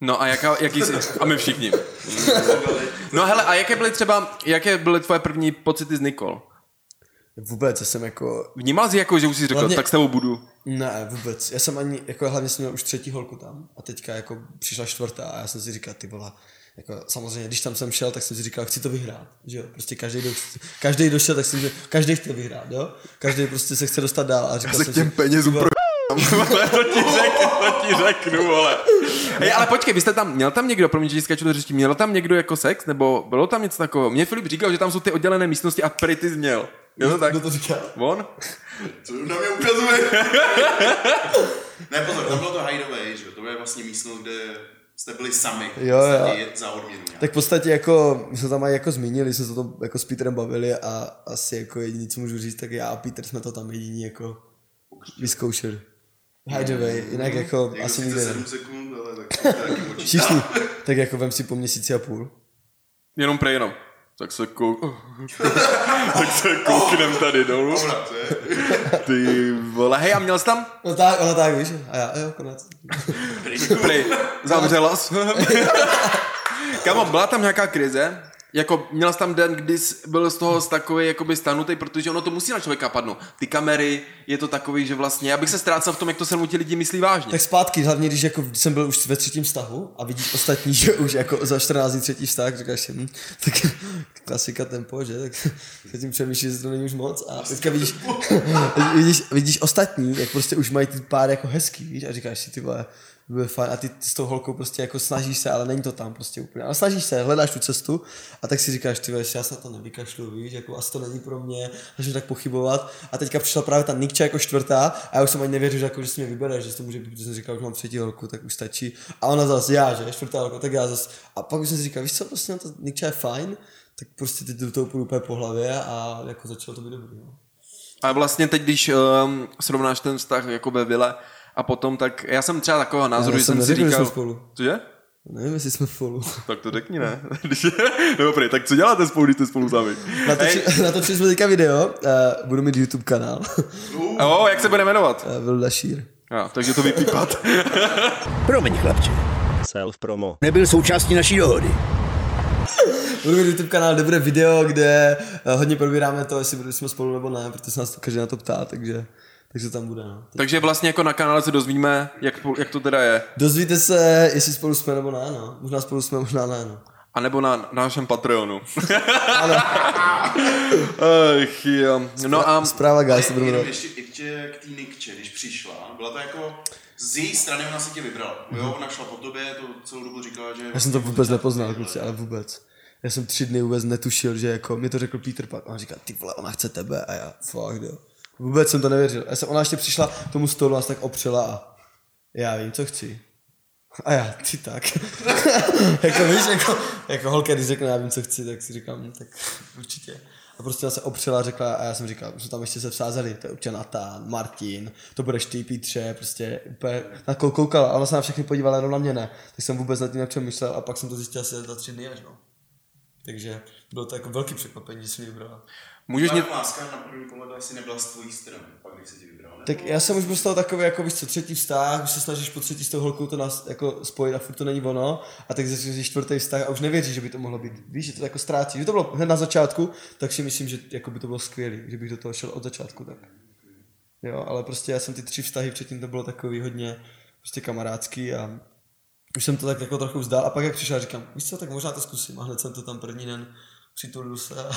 No a jaká, jaký jsi, a my všichni. No hele, a jaké byly třeba, jaké byly tvoje první pocity z Nikol? Vůbec, já jsem jako, Vnímal jsi jako, že už jsi řekl, Hlavně- tak s tebou budu. ne, vůbec. Já jsem ani, jako hlavně jsem měl už třetí holku tam a teďka jako přišla čtvrtá a já jsem si říkal, ty vole, jako samozřejmě, když tam jsem šel, tak jsem si říkal, chci to vyhrát, že jo, prostě každý, do, každý došel, tak jsem, že každý chce vyhrát, jo, každý prostě se chce dostat dál a říkal se jsem k těm si, penězům Vole, to ti řeknu, to ti řeknu, vole. Hej, ale počkej, vy jste tam, měl tam někdo, promiň, že skáču do řečí, měl tam někdo jako sex, nebo bylo tam něco takového? Mně Filip říkal, že tam jsou ty oddělené místnosti a prý ty měl. Je to tak? Kdo to říkal? On? Co na mě ukazuje? ne, pozor, tam bylo to hideaway, že jo? To je vlastně místnost, kde jste byli sami. v Jo, jo. Za odměnu nějak. Tak v podstatě jako, my jsme tam aj jako zmínili, jsme se to jako s Petrem bavili a asi jako jediný, co můžu říct, tak já a Peter jsme to tam jediní jako vyzkoušeli. Hideaway, jinak jako Jako asi nikde. 7 sekund, ale tak to taky počítá. Všichni, tak jako vem si po měsíci a půl. Jenom prej jenom. Tak se kouk... tak se kouknem tady dolů. Ty vole, hej, a měl jsi tam? No tak, ono tak, víš, a já, jo, konec. Prej, zavřela jsi. Kamo, byla tam nějaká krize? Jako měl jsi tam den, kdy jsi byl z toho takový jakoby stanutý, protože ono to musí na člověka padnout. Ty kamery, je to takový, že vlastně, já bych se ztrácel v tom, jak to se mu ti lidi myslí vážně. Tak zpátky, hlavně když jako jsem byl už ve třetím vztahu a vidíš ostatní, že už jako za 14 dní třetí vztah, říkáš si, hm, tak klasika tempo, že, tak se tím přemýšlíš, že to není už moc a teďka vidíš, vidíš, vidíš ostatní, jak prostě už mají ty pár jako hezký, víš, a říkáš si, ty vole, bude fajn. A ty s tou holkou prostě jako snažíš se, ale není to tam prostě úplně, ale snažíš se, hledáš tu cestu a tak si říkáš, ty vole, já se to nevykašlu, víš, jako asi to není pro mě, začnu tak pochybovat. A teďka přišla právě ta Nikča jako čtvrtá a já už jsem ani nevěřil, že, jako, že si mě vybere, že to může být, protože jsem říkal, že mám třetí holku, tak už stačí. A ona zase já, že? Čtvrtá holka, tak já zase a pak už jsem si říkal, víš co, prostě to Nikča je fajn, tak prostě teď do toho půjdu úplně po hlavě a jako začalo to být dobrý. No. A vlastně teď, když um, srovnáš ten vztah jako ve vile a potom, tak já jsem třeba takového názoru, Já že jsem jsem si že říkal... jsme spolu. Cože? Nevím, jestli jsme spolu. Tak to řekni, ne? No dobrý, tak co děláte spolu, když jste spolu sami? Natočili, natočili jsme teďka video, uh, budu mít YouTube kanál, A o, jak se bude jmenovat? uh, Vilda Šír. Ja, takže to vypípat. Promiň, chlapče. Self promo. Nebyl součástí naší dohody. Budu mít YouTube kanál, kde bude video, kde uh, hodně probíráme to, jestli budeme jsme spolu nebo ne, protože se nás to každý na to ptá, takže, takže tam bude. No. takže vlastně jako na kanále se dozvíme, jak, jak to teda je. Dozvíte se, jestli spolu jsme nebo ne, no. Možná spolu jsme, možná ne, no. A nebo na, na našem Patreonu. Ach jo. No a Zpráva, guys, budeme ještě, ještě k té Nikče, když přišla, byla to jako z její strany ona si tě vybrala. Jo, ona šla po tobě, to celou dobu říkala, že... Já jsem to vůbec nepoznal, kluci, ale vůbec. Já jsem tři dny vůbec netušil, že jako, mi to řekl Peter pak, a on říká, ty vole, ona chce tebe, a já, fakt, jo. Vůbec jsem to nevěřil. Já jsem, ona ještě přišla k tomu stolu, nás tak opřela a já vím, co chci. A já, ty tak. jako víš, jako, jako holka, když řekne, já vím, co chci, tak si říkám, hm, tak určitě. A prostě ona se opřela a řekla, a já jsem říkal, že tam ještě se vsázeli, to je určitě Natán, Martin, to budeš ty, Pítře, prostě úplně na kou- koukala, a ona se na všechny podívala, jenom na mě ne. Tak jsem vůbec nad tím nepřemýšlel a pak jsem to zjistil asi za tři dny až, no. Takže bylo to jako velký překvapení, mě vybrala. Můžeš mě... láska na první pohled asi nebyla z tvojí strany, pak když se ti vybral, ne? Tak já jsem už byl toho takový, jako víš co, třetí vztah, už se snažíš po třetí s tou holkou to nás, jako spojit a furt to není ono. A tak začneš čtvrtý vztah a už nevěříš, že by to mohlo být. Víš, že to jako ztrácí. Že to bylo hned na začátku, tak si myslím, že jako by to bylo skvělé, že bych do toho šel od začátku tak. Jo, ale prostě já jsem ty tři vztahy předtím to bylo takový hodně prostě kamarádský a už jsem to tak jako trochu vzdal a pak jak přišel říkám, víš co, tak možná to zkusím a hned jsem to tam první den přitulil se a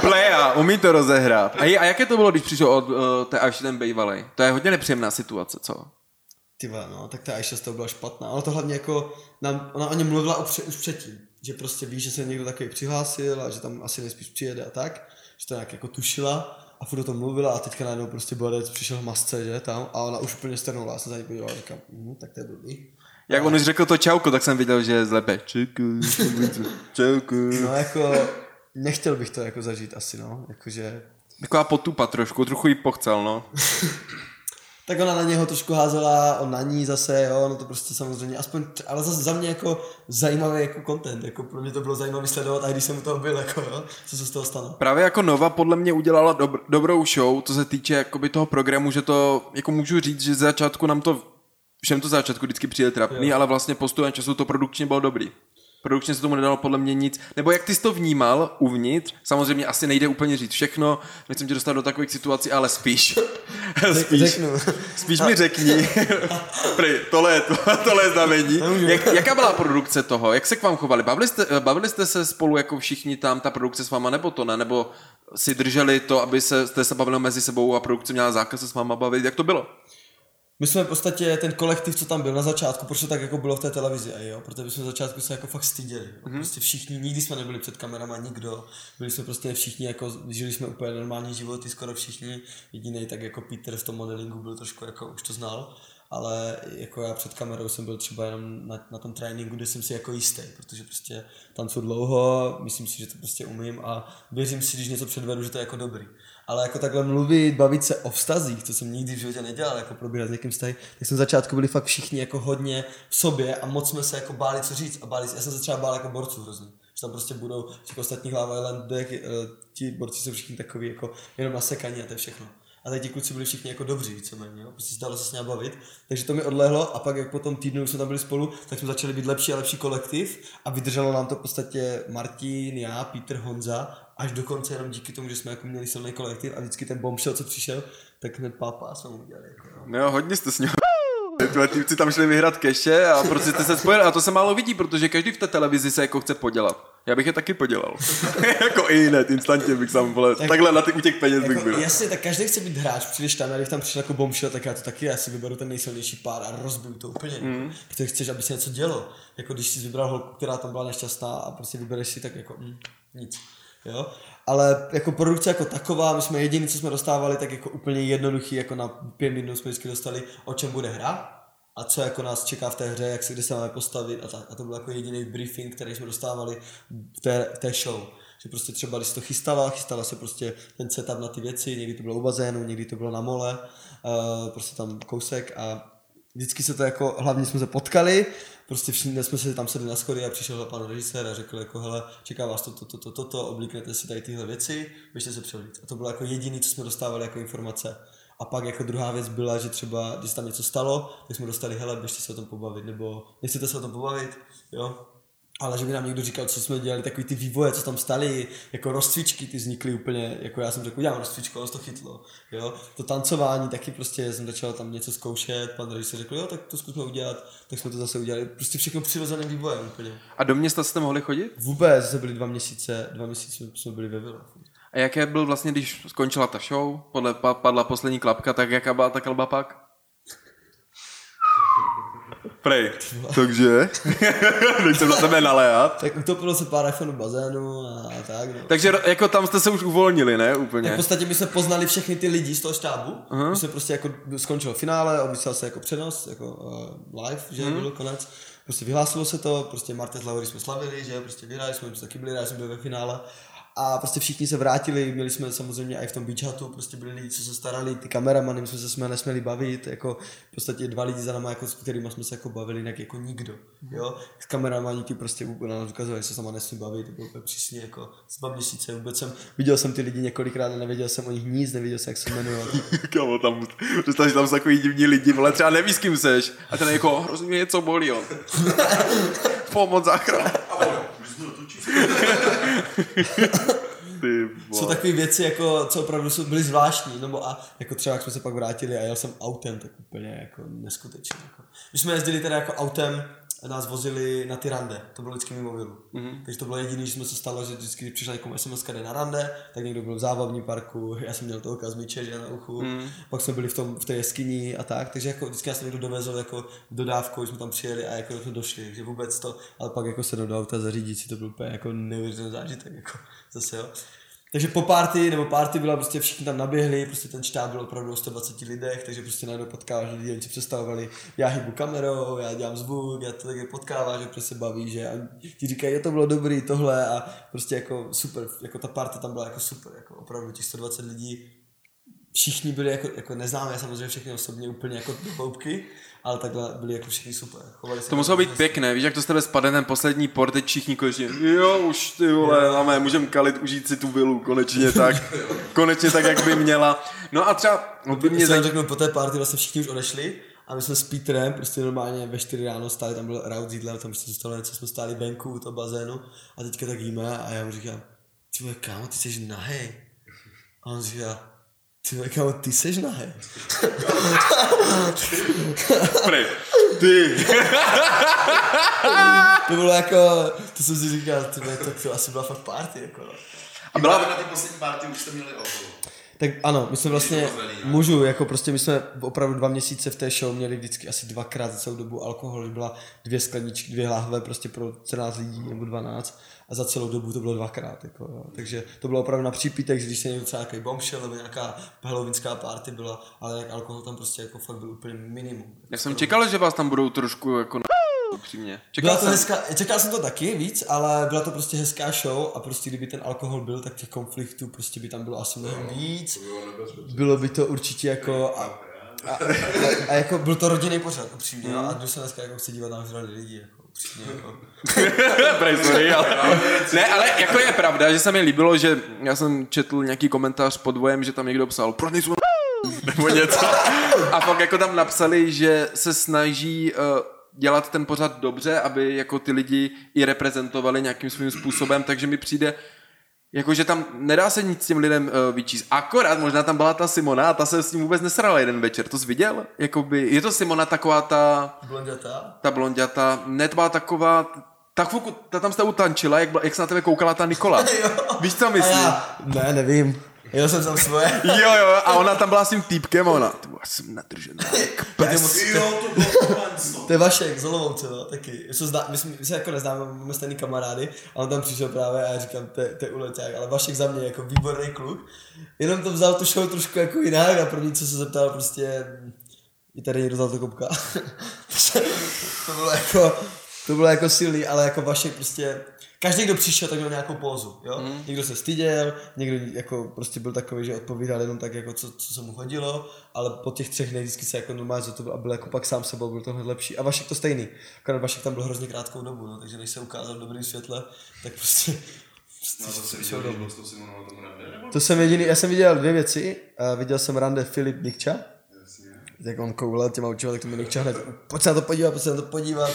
Playa, umí to rozehrát. A, je- a jaké to bylo, když přišel od uh, té až ten bejvalej? To je hodně nepříjemná situace, co? Ty no, tak ta Aisha z toho byla špatná. Ona to hlavně jako, nám, ona o něm mluvila o pře, už předtím, že prostě ví, že se někdo takový přihlásil a že tam asi nejspíš přijede a tak, že to nějak jako tušila a furt o tom mluvila a teďka najednou prostě Borec přišel v masce, že tam a ona už úplně strnula. Se na ní podíval a říkám, hm, tak to je blbý. Jak on už řekl to čauko, tak jsem viděl, že je zlepe. Čauko, čauko. No jako, nechtěl bych to jako zažít asi, no, jakože Taková potupa trošku, trochu jí pochcel, no. Tak ona na něho trošku házela, on na ní zase, jo, no to prostě samozřejmě, aspoň, ale zase za mě jako zajímavý jako content, jako pro mě to bylo zajímavý sledovat, a když jsem u toho byl, jako jo, co se z toho stane. Právě jako Nova podle mě udělala dobr, dobrou show, co se týče jakoby toho programu, že to, jako můžu říct, že z začátku nám to, všem to začátku vždycky přijde trapný, Jo. ale vlastně postupem času to produkčně bylo dobrý. Produkčně se tomu nedalo podle mě nic. Nebo jak ty jsi to vnímal uvnitř, samozřejmě asi nejde úplně říct všechno, nechcem tě dostat do takových situací, ale spíš. spíš. Řeknu. Spíš mi řekni, Prý, tohle je, to, tohle je znamení. Jak, jaká byla produkce toho? Jak se k vám chovali? Bavili jste, bavili jste se spolu jako všichni tam, ta produkce s váma, nebo to ne? Nebo si drželi to, aby se, jste se bavili mezi sebou a produkce měla zákaz se s váma bavit? Jak to bylo? My jsme v podstatě ten kolektiv, co tam byl na začátku, proč to tak jako bylo v té televizi, a jo? protože my jsme na začátku se jako fakt styděli. Mm-hmm. Prostě všichni, nikdy jsme nebyli před kamerama, nikdo. Byli jsme prostě všichni, jako, žili jsme úplně normální životy, skoro všichni. Jediný tak jako Peter v tom modelingu byl trošku jako, už to znal. Ale jako já před kamerou jsem byl třeba jenom na, na tom tréninku, kde jsem si jako jistý, protože prostě tancuju dlouho, myslím si, že to prostě umím a věřím si, když něco předvedu, že to je jako dobrý. Ale jako takhle mluvit, bavit se o vztazích, co jsem nikdy v životě nedělal, jako probíhat s někým vztahy, tak jsme začátku byli fakt všichni jako hodně v sobě a moc jsme se jako báli co říct a báli, já jsem se třeba bál jako borců hrozně. Že tam prostě budou těch ostatních Lava Islandech, eh, ti borci jsou všichni takový jako jenom nasekaní a to je všechno. A teď ti kluci byli všichni jako dobří, víceméně, jo? prostě se se s ním bavit. Takže to mi odlehlo a pak jak po tom týdnu jsme tam byli spolu, tak jsme začali být lepší a lepší kolektiv a vydrželo nám to v podstatě Martin, já, Peter, Honza, až do konce jenom díky tomu, že jsme jako měli silný kolektiv a vždycky ten bombshell, co přišel, tak hned pápa jsme udělali. Jako, jo. No jo, hodně jste s ním. Tyhle týpci tam šli vyhrát keše a prostě jste se spojili a to se málo vidí, protože každý v té televizi se jako chce podělat. Já bych je taky podělal. jako i hned, instantně bych sám, vole, tak, takhle na ty, u těch peněz bych Jako, byl. jasně, tak každý chce být hráč, přijdeš tam, a když tam přišel jako bombshell, tak já to taky, já si vyberu ten nejsilnější pár a rozbiju to úplně. Mm. Protože chceš, aby se něco dělo. Jako když jsi vybral holku, která tam byla nešťastná a prostě vybereš si, tak jako mm, nic. Jo? Ale jako produkce jako taková, my jsme jediný, co jsme dostávali, tak jako úplně jednoduchý, jako na pět minut jsme vždycky dostali, o čem bude hra a co jako nás čeká v té hře, jak se kde se máme postavit a tak. A to byl jako jediný briefing, který jsme dostávali v té, v té show. Že prostě třeba, když to chystala, chystala se prostě ten setup na ty věci, někdy to bylo u bazénu, někdy to bylo na mole, uh, prostě tam kousek a vždycky se to jako, hlavně jsme se potkali, prostě všichni jsme se tam sedli na schody a přišel pan režisér a řekl jako hele, čeká vás to, to, to, to, to, to si tady tyhle věci, běžte se převlít. A to bylo jako jediný, co jsme dostávali jako informace. A pak jako druhá věc byla, že třeba, když tam něco stalo, tak jsme dostali, hele, běžte se o tom pobavit, nebo nechcete se o tom pobavit, jo. Ale že by nám někdo říkal, co jsme dělali, takový ty vývoje, co tam staly, jako rozcvičky, ty vznikly úplně, jako já jsem řekl, udělám rozcvičku, ale to chytlo, jo. To tancování taky prostě jsem začal tam něco zkoušet, pan režisér řekl, jo, tak to zkusme udělat, tak jsme to zase udělali, prostě všechno přirozeným vývojem úplně. A do města jste mohli chodit? Vůbec jsme byli dva měsíce, dva měsíce jsme byli ve vile. A jaké byl vlastně, když skončila ta show, podle pa- padla poslední klapka, tak jaká byla ta kalba pak? Prej. Takže? Teď jsem na tebe naléhat. Tak utopilo se pár iPhoneů bazénu a tak, no. Takže jako tam jste se už uvolnili, ne? Tak Úplně. v podstatě my jsme poznali všechny ty lidi z toho štábu. Uh-huh. My jsme prostě jako skončilo finále, odmyslel se jako přenos, jako uh, live, že uh-huh. byl konec. Prostě vyhlásilo se to, prostě Marta Laury jsme slavili, že prostě vyhráli jsme, prostě taky byli rádi, jsme byli ve finále. A prostě všichni se vrátili, měli jsme samozřejmě i v tom beach hatu, prostě byli lidi, co se starali, ty kameramany, my jsme se jsme nesměli bavit, jako v podstatě dva lidi za náma, jako, s kterými jsme se jako bavili, jinak jako nikdo, jo. S kameramani ti prostě úplně nám ukazovali, že se sama nesmí bavit, to bylo úplně přísně jako dva měsíce, vůbec jsem, viděl jsem ty lidi několikrát a nevěděl jsem o nich nic, nevěděl jsem, jak se jmenují. Kámo, tam, představ, že tam jsou takový divní lidi, vole, třeba neví, s kým seš. A ten jako, hrozně něco bolí, jo. Pomoc, záchrana. Ty jsou takové věci, jako, co opravdu jsou, byly zvláštní, nebo a jako třeba, jak jsme se pak vrátili a jel jsem autem, tak úplně jako neskutečně. Jako. My jsme jezdili teda jako autem, nás vozili na ty rande, to bylo vždycky mimo mobilu. Mm-hmm. Takže to bylo jediné, že jsme se stalo, že vždycky, když přišla někomu SMS jde na rande, tak někdo byl v zábavním parku, já jsem měl toho kazmiče, že na uchu, mm. pak jsme byli v, tom, v té jeskyni a tak, takže jako vždycky nás někdo dovezl jako dodávkou, jsme tam přijeli a jako jsme došli, takže vůbec to, ale pak jako se do auta zařídit si to byl úplně jako neuvěřitelný zážitek, jako zase jo. Takže po party, nebo party byla prostě všichni tam naběhli, prostě ten štáb byl opravdu o 120 lidech, takže prostě najednou potkáváš lidi, oni si představovali, já hýbu kamerou, já dělám zvuk, já to taky potkáváš, že prostě baví, že? A ti říkají, je to bylo dobrý, tohle. A prostě jako super, jako ta party tam byla jako super, jako opravdu těch 120 lidí, všichni byli jako, jako neznámé samozřejmě všechny osobně úplně jako do hloubky, ale takhle byli jako všichni super. Chovali se To muselo být pěkné, víš, jak to z tebe spadne ten poslední port, teď všichni konečně, jo, už ty vole, máme, můžeme kalit, užít si tu vilu, konečně tak, konečně tak, jak by měla. No a třeba, no by mě Mě zajímalo, řeknu, po té party vlastně všichni už odešli a my jsme s Petrem prostě normálně ve 4 ráno stáli, tam byl Raut Zidler, tam prostě zůstalo něco, jsme stáli venku u toho bazénu a teďka tak jíme a já mu říkám, ty vole, kámo, ty jsi nahej. A on říká, ty vole, kámo, ty jsi nahej. prej, ty, To bylo jako, to jsem si říkal, ty vole, to, to asi byla fakt party, jako no. A byla na té poslední party už jste měli alkohol. Tak ano, my jsme vlastně, můžu, jako prostě my jsme opravdu dva měsíce v té show měli vždycky asi dvakrát za celou dobu alkohol, byla dvě skleničky, dvě láhve prostě pro 14 lidí nebo 12 a za celou dobu to bylo dvakrát, jako, jo. takže to bylo opravdu na přípitek, že když se někdo třeba nějaký bombshell nebo nějaká halloweenská party byla, ale jak alkohol tam prostě jako fakt byl úplně minimum. já jsem čekal, že vás tam budou trošku jako na upřímně. Čekal Byla to jsem, hezká, čekal jsem to taky víc, ale byla to prostě hezká show a prostě kdyby ten alkohol byl, tak těch konfliktů prostě by tam bylo asi mnohem víc. Bylo by to určitě jako a, a, a, a jako byl to rodinný pořad, upřímně. Mm. A kdo se dneska jako chce dívat na lidi, jako upřímně. Jako. Ale... Ne, ale jako je pravda, že se mi líbilo, že já jsem četl nějaký komentář pod dvojem, že tam někdo psal, pro nejsou nebo něco. A pak jako tam napsali, že se snaží uh, dělat ten pořad dobře, aby jako ty lidi i reprezentovali nějakým svým způsobem, takže mi přijde, jako že tam nedá se nic těm lidem uh, vyčíst. Akorát možná tam byla ta Simona a ta se s ním vůbec nesrala jeden večer. To jsi viděl? Jakoby, je to Simona taková ta Blonděta? ta blonděta, ne, to byla taková, ta chvilku, ta tam s tebou tančila, jak, byla- jak se na tebe koukala ta Nikola. Víš, co myslím? já, ne, nevím. Jel jsem tam svoje. Jo, jo, a ona tam byla s tím týpkem a ona, ty vole, jsem nadržená. Pes. Jo, to bylo no. To je Vašek z Olomouce, no, taky. My se, zná, my, jsme, my se jako neznáme, máme stejný kamarády a on tam přišel právě a já říkám, to je- uleťák, ale Vašek za mě jako výborný kluk. Jenom to vzal tu show trošku jako jinak a první, co se zeptal, prostě je tady někdo to kopka. to bylo jako, to bylo jako silný, ale jako Vašek prostě, každý, kdo přišel, tak měl nějakou pózu, jo? Mm. Někdo se styděl, někdo jako prostě byl takový, že odpovídal jenom tak, jako co, co se mu hodilo, ale po těch třech dnech vždycky se jako normálně to byl, a byl jako pak sám sebou, byl to hned lepší. A Vašek to stejný. Akorát Vašek tam byl hrozně krátkou dobu, no, takže než se ukázal v dobrým světle, tak prostě No to viděl, tom rande. jsem jediný, já jsem viděl dvě věci. Uh, viděl jsem rande Filip Nikča, Jasně. jak on koulel těma očima, tak to mi Nikča hned, pojď se na to podívat, pojď se na to podívat.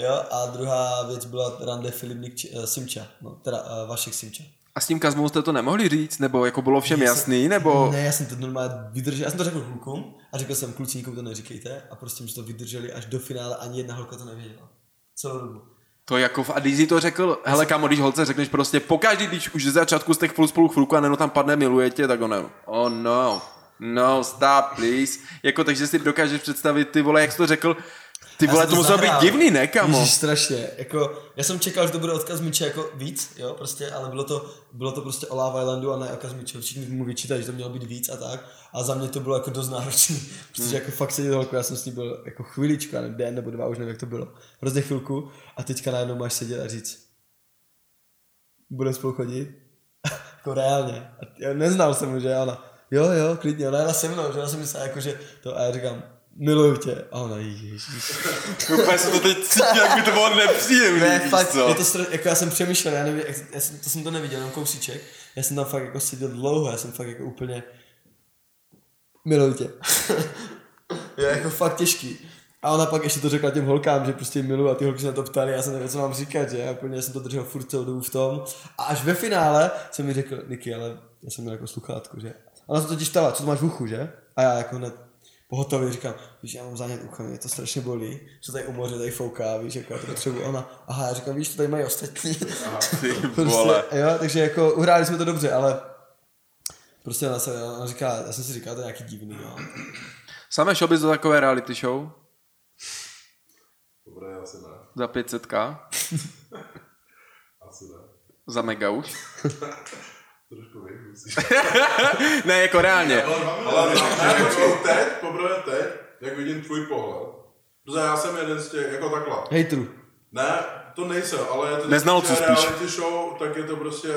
Jo, a druhá věc byla rande Filip uh, Simča, no, teda uh, Vašek Simča. A s tím Kazmou jste to nemohli říct? Nebo jako bylo všem jasný? Nebo... Ne, já jsem to normálně vydržel, já jsem to řekl klukům a řekl jsem, kluci, nikomu to neříkejte a prostě mi to vydrželi až do finále, ani jedna holka to nevěděla. Celou dobu. To jako v Adizi to řekl, hele kámo, když holce řekneš prostě pokaždý, když už ze začátku jste spolu spolu chvilku a neno tam padne miluje tě, tak ono, oh no, no, stop, please. Jako takže si dokážeš představit ty vole, jak jsi to řekl, Ty vole, jsem to muselo být divný, ne, kamo? Ježíš, strašně. Jako, já jsem čekal, že to bude odkaz Míče jako víc, jo, prostě, ale bylo to, bylo to prostě o Love Islandu a ne odkaz Míče. Všichni mu vyčítají, že to mělo být víc a tak. A za mě to bylo jako dost náročný, protože Hmm. jako fakt seděl holku, já jsem s ní byl jako chviličku, nevím, den nebo dva, už nevím, jak to bylo. Hrozně chvilku a teďka najednou máš sedět a říct, budeme spolu chodit? jako reálně. A já neznal jsem že ona, jo, jo, klidně, ona jela se mnou, že já jsem myslel, jako, že to, a já říkám, miluju tě. A ona, ježiš. Úplně se to teď cítí, jak by to bylo nepříjemný, Ne, fakt, co? je to stro... jako já jsem přemýšlel, já nevím, já jsem, to jsem to neviděl, jenom kousíček. Já jsem tam fakt jako seděl dlouho, já jsem fakt jako úplně miluju tě. je jako fakt těžký. A ona pak ještě to řekla těm holkám, že prostě miluju a ty holky se na to ptali, já jsem nevěděl, co mám říkat, že já úplně jsem to držel furt celou dobu v tom. A až ve finále jsem mi řekl, Niky, ale já jsem měl jako sluchátko, že? Ona se totiž ptala, co to máš v uchu, že? A já jako hned pohotově říkám, víš, já mám zánět ucha, mě to strašně bolí, že tady u moře tady fouká, víš, jako já to potřebuji. Ona, aha, já říkám, víš, to tady mají ostatní. Ty prostě, vole. jo, takže jako uhráli jsme to dobře, ale prostě ona, se, ona říká, já jsem si říkal, to je nějaký divný, jo. Samé šel bys do takové reality show? Dobré, asi ne. Za 500k? Asi ne. Za mega už? Trošku vím, ne, jako reálně. Ale teď, poprvé teď, jak vidím tvůj pohled. Protože já jsem jeden z těch, jako takhle. Hejtru. Ne, to nejsem, ale je to Neznalců spíš. reality show, tak je to prostě,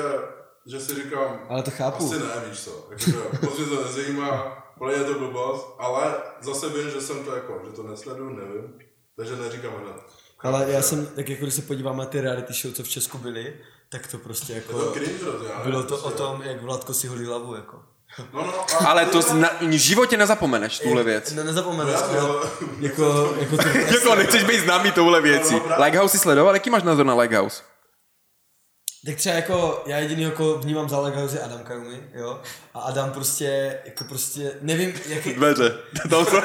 že si říkám, Ale to chápu. asi ne, víš co. Jakože, moc mě to nezajímá, mě je to blbost, ale zase vím, že jsem to jako, že to nesleduju, nevím, takže neříkám hned. Ale já jsem, tak jako když se podívám na ty reality show, co v Česku byly, tak to prostě to jako, cringe, hrozně, já bylo to prostě. o tom, jak Vladko si holí hlavu, jako. No, no, Ale to z- na, v životě nezapomeneš, tuhle věc. Ne, nezapomeneš, No, ale- jako, jako to, Jako nechceš být známý touhle věcí. Lighthouse si sledoval? Jaký máš názor na Lighthouse? Tak třeba jako, já jediný jako vnímám za Leghouse je Adam Kajumi, jo? A Adam prostě, jako prostě, nevím, jaký, Dveře. Tam jsou...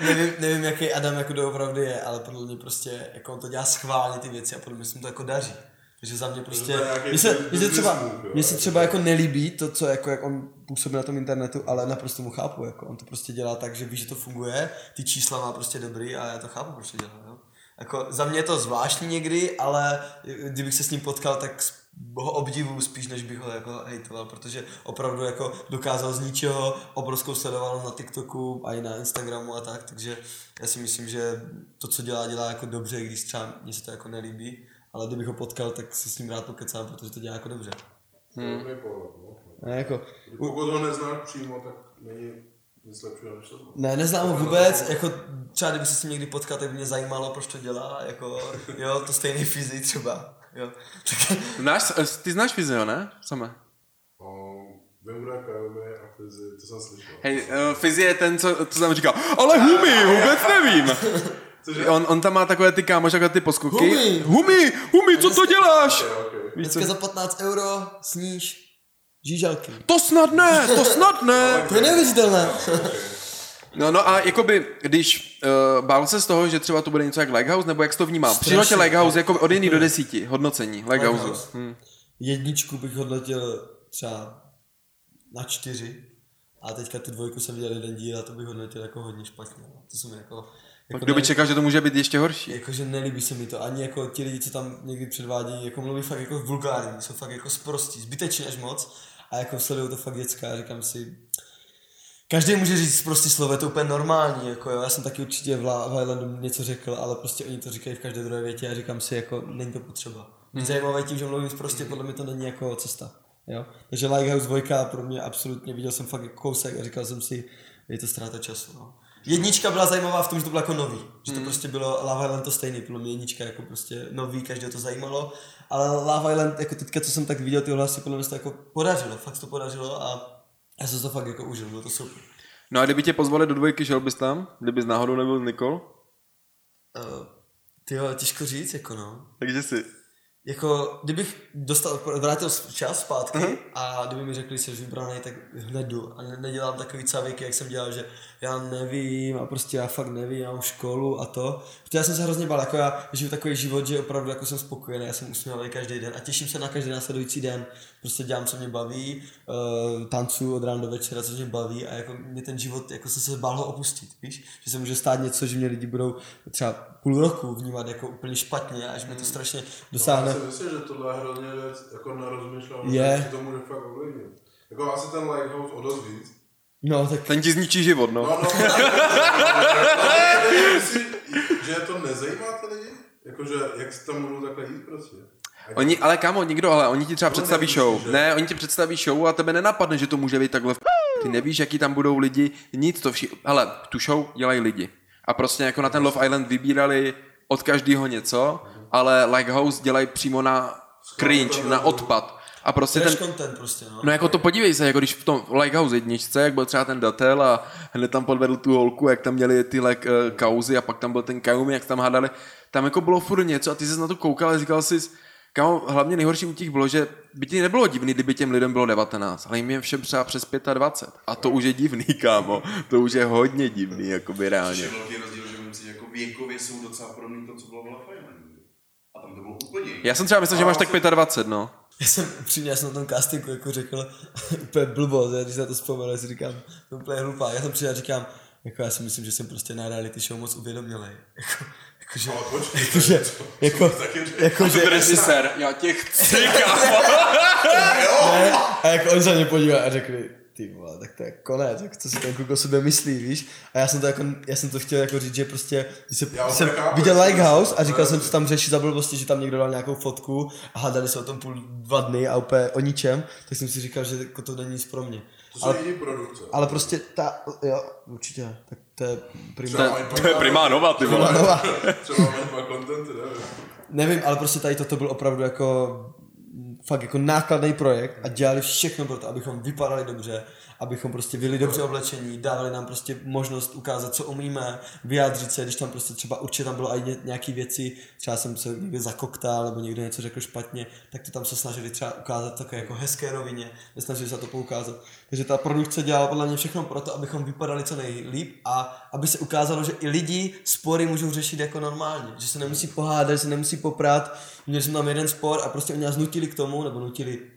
nevím, nevím, jaký Adam jako doopravdy je, ale podle mě prostě, jako on to dělá schválně ty věci a podle mě se mu to jako daří. Takže za mě prostě, mně se, mně se třeba, mně se jako. třeba jako nelíbí to, co jako, jak on působí na tom internetu, ale naprosto mu chápu, jako on to prostě dělá tak, že ví, že to funguje, ty čísla má prostě dobrý a já to chápu, proč to dělá, jo. Jako za mě je to zvláštní někdy, ale kdybych se s ním potkal, tak ho obdivuju spíš, než bych ho jako hejtoval, protože opravdu jako dokázal z ničeho obrovskou sledovanost na TikToku a i na Instagramu a tak, takže já si myslím, že to, co dělá, dělá jako dobře, i když třeba mně se to jako nelíbí, ale kdybych ho potkal, tak si s ním rád pokecám, protože to dělá jako dobře. Hmm. No. Ne, jako, Pokud ho neznáš přímo, tak není ne, neznám ho vůbec, jako třeba kdyby se s ním někdy potkal, tak by mě zajímalo, proč to dělá, jako, jo, to stejný fyzi třeba, jo. Tak, Znáš, ty znáš Fizio, ne? Samé. Vím, a Fizi, to jsem slyšel. Hej, uh, Fizi je ten, co, co tam říká, ale Humi, vůbec nevím. Cože? On, on tam má takové ty kámoš, takové ty poskoky. Humi! Humi, Humi, co to děláš? Okay, okay. dneska za 15 euro sníš žížalky. To snad ne, to snad ne. To je neuvěřitelné. No, no a jakoby, když uh, bál se z toho, že třeba to bude něco jak Lighthouse, nebo jak jsi to vnímal? Strašně. Při životě Lighthouse jako od 1 do 10, hodnocení Lighthouse. Lighthouse. Hm. Jedničku bych hodnotil třeba na čtyři. A teďka tu dvojku jsem viděl jeden díl a to bych hodnotil jako hodně špatně. no. To se mi jako... jako Kdo by ne- čekal, že to může být ještě horší? Jakože nelíbí se mi to, ani jako ti lidi, co tam někdy předvádí, jako mluví fakt jako vulgární, jsou fakt jako sprostí, zbytečně až moc a jako sledují to fakt děcka a říkám si, každý může říct prostě slovo, je to úplně normální, jako jo, já jsem taky určitě v La- v Islandu něco řekl, ale prostě oni to říkají v každé druhé větě a říkám si, jako není to potřeba. Být zajímavé tím, že mluvím prostě, podle mě to není jako cesta. Jo? Takže Lighthouse 2 pro mě absolutně, viděl jsem fakt jako kousek a říkal jsem si, je to ztráta času. No. Jednička byla zajímavá v tom, že to bylo jako nový. Že to prostě bylo Love Island to stejný, podle mě jednička jako prostě nový, každého to zajímalo. Ale Love Island, jako teďka, co jsem tak viděl, ty hlasy, podle mě se to jako podařilo, fakt se to podařilo a já jsem to fakt jako užil, bylo to super. No a kdyby tě pozvali do dvojky, šel bys tam? Kdybys náhodou nebyl Nikol? Uh, ty těžko říct, jako no. Takže si. Jako, kdybych dostal, vrátil čas zpátky uh-huh. a kdyby mi řekli, že jsi vybraný, tak hned jdu. A ne, nedělám takový cavíky, jak jsem dělal, že já nevím a prostě já fakt nevím, já mám školu a to. Protože já jsem se hrozně bál, jako já žiju takový život, že opravdu jako jsem spokojený, já jsem usměvavý každý den a těším se na každý následující den. Prostě dělám, co mě baví, uh, tancuju od rána do večera, co mě baví a jako mě ten život, jako jsem se bál ho opustit, víš? Že se může stát něco, že mě lidi budou třeba půl roku vnímat jako úplně špatně a že mě to strašně dosáhne. Si myslím, že tohle je hrozně věc jako na rozmýšlení, Je. že to může fakt ovlivnit. Jako asi ten Lighthouse o dost víc. No, tak Ten ti zničí život, no. No, no, Myslíš, že to nezajímá ty lidi? Jakože, jak se tam můžou takhle jít prostě? Oni, ale kámo, nikdo, ale oni ti třeba No, představí nevíš, show. že? Ne, oni ti představí show a tebe nenapadne, že to může být takhle v... Ty nevíš, jaký tam budou lidi, nic to vši... Hele, tu show dělají lidi. A prostě jako na ten Love Island vybírali od každého něco, ale Lighthouse dělají přímo na cringe, na odpad. A prostě trash ten, content prostě, no. No jako to podívej se, jako když v tom Lighthouse jedničce, jak byl třeba ten datel a hned tam podvedl tu holku, jak tam měli ty like, uh, kauzy a pak tam byl ten Kaumi, jak tam hádali, tam jako bylo furt něco a ty jsi na to koukal a říkal jsi, Kámo, hlavně nejhorší u těch bylo, že by ti nebylo divný, kdyby těm lidem bylo 19, ale jim je všem třeba přes 25. A to už je divný, kámo. To už je hodně divný, jakoby reálně. je velký rozdíl, že že jako věkově jsou docela podobný to, co bylo v. A tam to bylo úplně jiné. Já jsem třeba myslel, že máš tak 25, no. Já jsem upřímně, já jsem na tom castingu jako řekl úplně blbost, já, když na to vzpomenu, já si říkám, to je úplně hlupá. Já jsem přijel a říkám, jako já si myslím, že jsem prostě na reality show moc uvědomělej. Jako, jakože, Ale počkej, jakože, jako, jakože, režisér, já tě chci, kámo. a jako oni se na mě podívali a řekli, ty vole, tak to je konec, jako co si ten kluk o sobě myslí, víš? A já jsem to jako, já jsem to chtěl jako říct, že prostě, když se, Já jsem úplně chápu, viděl že- Lighthouse a říkal jsem, co tam řeší za blbosti, že tam někdo dal nějakou fotku a hádali se o tom půl dva dny a úplně o ničem, tak jsem si říkal, že jako to není nic pro mě. To jsou Ale, jiný produkce. ale prostě ta, jo, určitě, tak to je prima. Třeba To je primá nova, ty vole. Nova. Třeba mají dva kontenty, nevím. Nevím, ale prostě tady toto byl opravdu jako fakt jako nákladný projekt a dělali všechno pro to, abychom vypadali dobře, abychom prostě byli dobře oblečení, dávali nám prostě možnost ukázat, co umíme, vyjádřit se, když tam prostě třeba určitě tam bylo i nějaké věci, třeba jsem se někde zakoktal, nebo někdo něco řekl špatně, tak to tam se snažili třeba ukázat také jako hezké rovině, nesnažili se to poukázat. Takže ta produkce dělala podle mě všechno pro to, abychom vypadali co nejlíp a aby se ukázalo, že i lidi spory můžou řešit jako normálně, že se nemusí pohádat, že se nemusí poprát. Měli jsme tam jeden spor a prostě oni nás nutili k tomu, nebo nutili,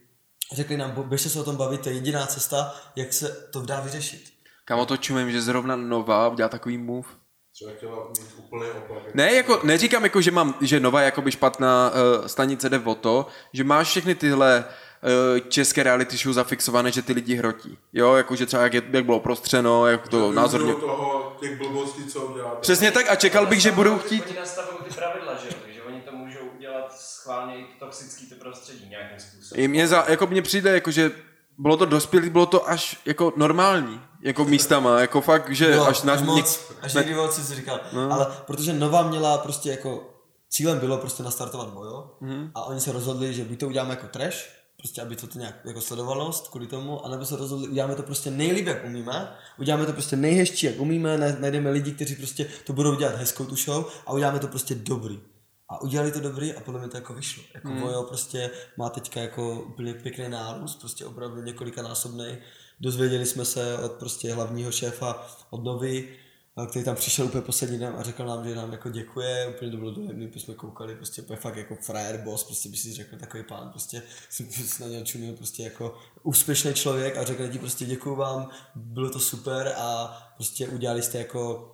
řekli nám, běžte se o tom bavit, to je jediná cesta, jak se to dá vyřešit. Kámo, to čumím, že zrovna Nova udělá takový move. Třeba chtěla mít úplný opak. Ne, jako, neříkám jako, že mám, že Nova je jakoby špatná uh, stanice jde o to, že máš všechny tyhle uh, české reality show zafixované, že ty lidi hrotí. Jo, jakože třeba jak, je, jak bylo prostřeno, jak to názorně... toho, těch blbostí, co. Přesně tak a čekal bych, že budou chtít... Oni nastavují ty pravidla, že jo? Takže oni to můžou udělat schválně i toxický to prostředí nějakým způsobem. I Mně, za, jako mně přijde, jako, že bylo to dospělý, bylo to až jako normální, jako místama, jako fakt, že No, až na... až moc, až ne- někdy moc si říkal. No. Ale protože Nova měla prostě jako, cílem bylo prostě nastartovat bojo mm. a oni se rozhodli, že buď to uděláme jako trash, prostě aby to, to nějak jako sledovanost kvůli tomu, anebo se rozhodli, uděláme to prostě nejlíp, jak umíme, uděláme to prostě nejhezčí, jak umíme, na- najdeme lidi, kteří prostě to budou dělat hezkou tu show a uděláme to prostě dobrý. A udělali to dobrý a podle mě to jako vyšlo. Jako mm. Vojo prostě má teďka jako úplně pěkný nárůst, prostě opravdu několikanásobný. Dozvěděli jsme se od prostě hlavního šéfa, od Novy, který tam přišel úplně poslední den a řekl nám, že nám jako děkuje, úplně to bylo dojemný, protože jsme koukali, prostě úplně fakt jako frajer boss, prostě by si řekl takový pán, prostě jsem si na něj čumil, prostě jako úspěšný člověk a řekl ti prostě děkuju vám, bylo to super a prostě udělali jste jako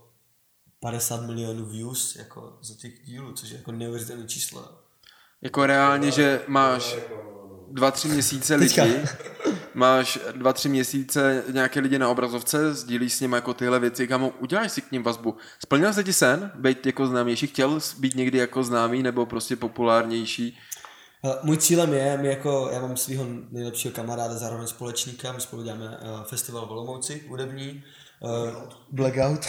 50 milionů views jako za těch dílů, což je jako neuvěřitelné číslo. Jako reálně, že máš dva, tři měsíce lidí, Teďka. máš dva, tři měsíce nějaké lidi na obrazovce, sdílíš s nimi jako tyhle věci, kam uděláš si k ním vazbu. Splnil se ti sen být jako známější? Chtěl být někdy jako známý nebo prostě populárnější? Hele, Můj cílem je, my jako, já mám svého nejlepšího kamaráda, zároveň společníka, my spolu děláme uh, festival v Olomouci, hudební, uh, Blackout,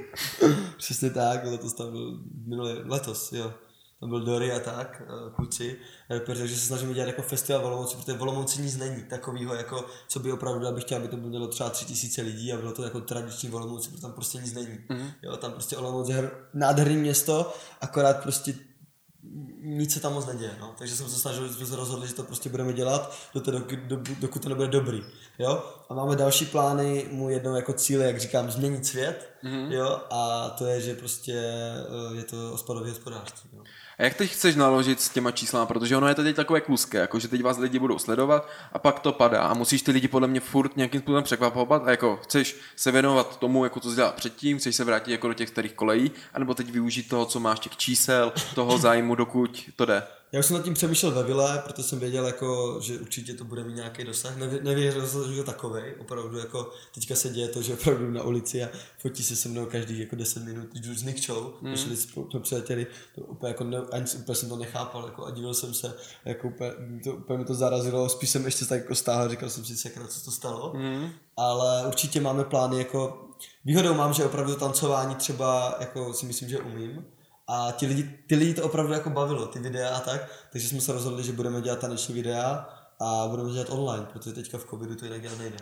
přesně tak, letos tam byl, minulý, letos, jo, tam byl Dory a tak, uh, kluci, uh, protože se snažíme dělat jako festival Olomouci, protože v Olomouci nic není takového, jako, co by opravdu, abych chtěl, aby to bylo třeba tři tisíce lidí a bylo to jako tradiční Olomouci, protože tam prostě nic není. Mm-hmm. Jo, tam prostě Olomouc je nádherný město, akorát prostě nic se tam moc neděje, no. Takže jsem se snažil, jsme se rozhodli, že to prostě budeme dělat, do té, dokud, do, dokud to nebude dobrý, jo. A máme další plány, můj jednou jako cíl, je, jak říkám, změnit svět, mm-hmm. jo. A to je, že prostě eh, je to odpadové hospodářství, jo. A jak teď chceš naložit s těma číslama, protože ono je to teď takové kluské, jako že teď vás lidi budou sledovat a pak to padá a musíš ty lidi podle mě furt nějakým způsobem překvapovat a jako chceš se věnovat tomu, jako to jsi dělal předtím, chceš se vrátit jako do těch starých kolejí, anebo teď využít toho, co máš těch čísel, toho zájmu, dokud to jde. Já už jsem nad tím přemýšlel ve vile, protože jsem věděl, jako, že určitě to bude mít nějaký dosah. Nevě, nevěřil jsem, že je takovej. Opravdu jako teďka se děje to, že opravdu na ulici a fotí se se mnou každý jako 10 minut, jdu s Nikčou, mm. šli spolu, jsme to úplně jako ne, ani úplně jsem to nechápal, jako a divil jsem se, jako úplně, to, úplně mi to zarazilo, spíš jsem ještě tak jako stáhl, říkal jsem si, sakra, co to stalo. Mm. Ale určitě máme plány, jako výhodou mám, že opravdu tancování třeba, jako si myslím, že umím, a ti lidi, ty lidi to opravdu jako bavilo, ty videa a tak, takže jsme se rozhodli, že budeme dělat taneční videa a budeme dělat online, protože teďka v covidu to jinak dělat nejde.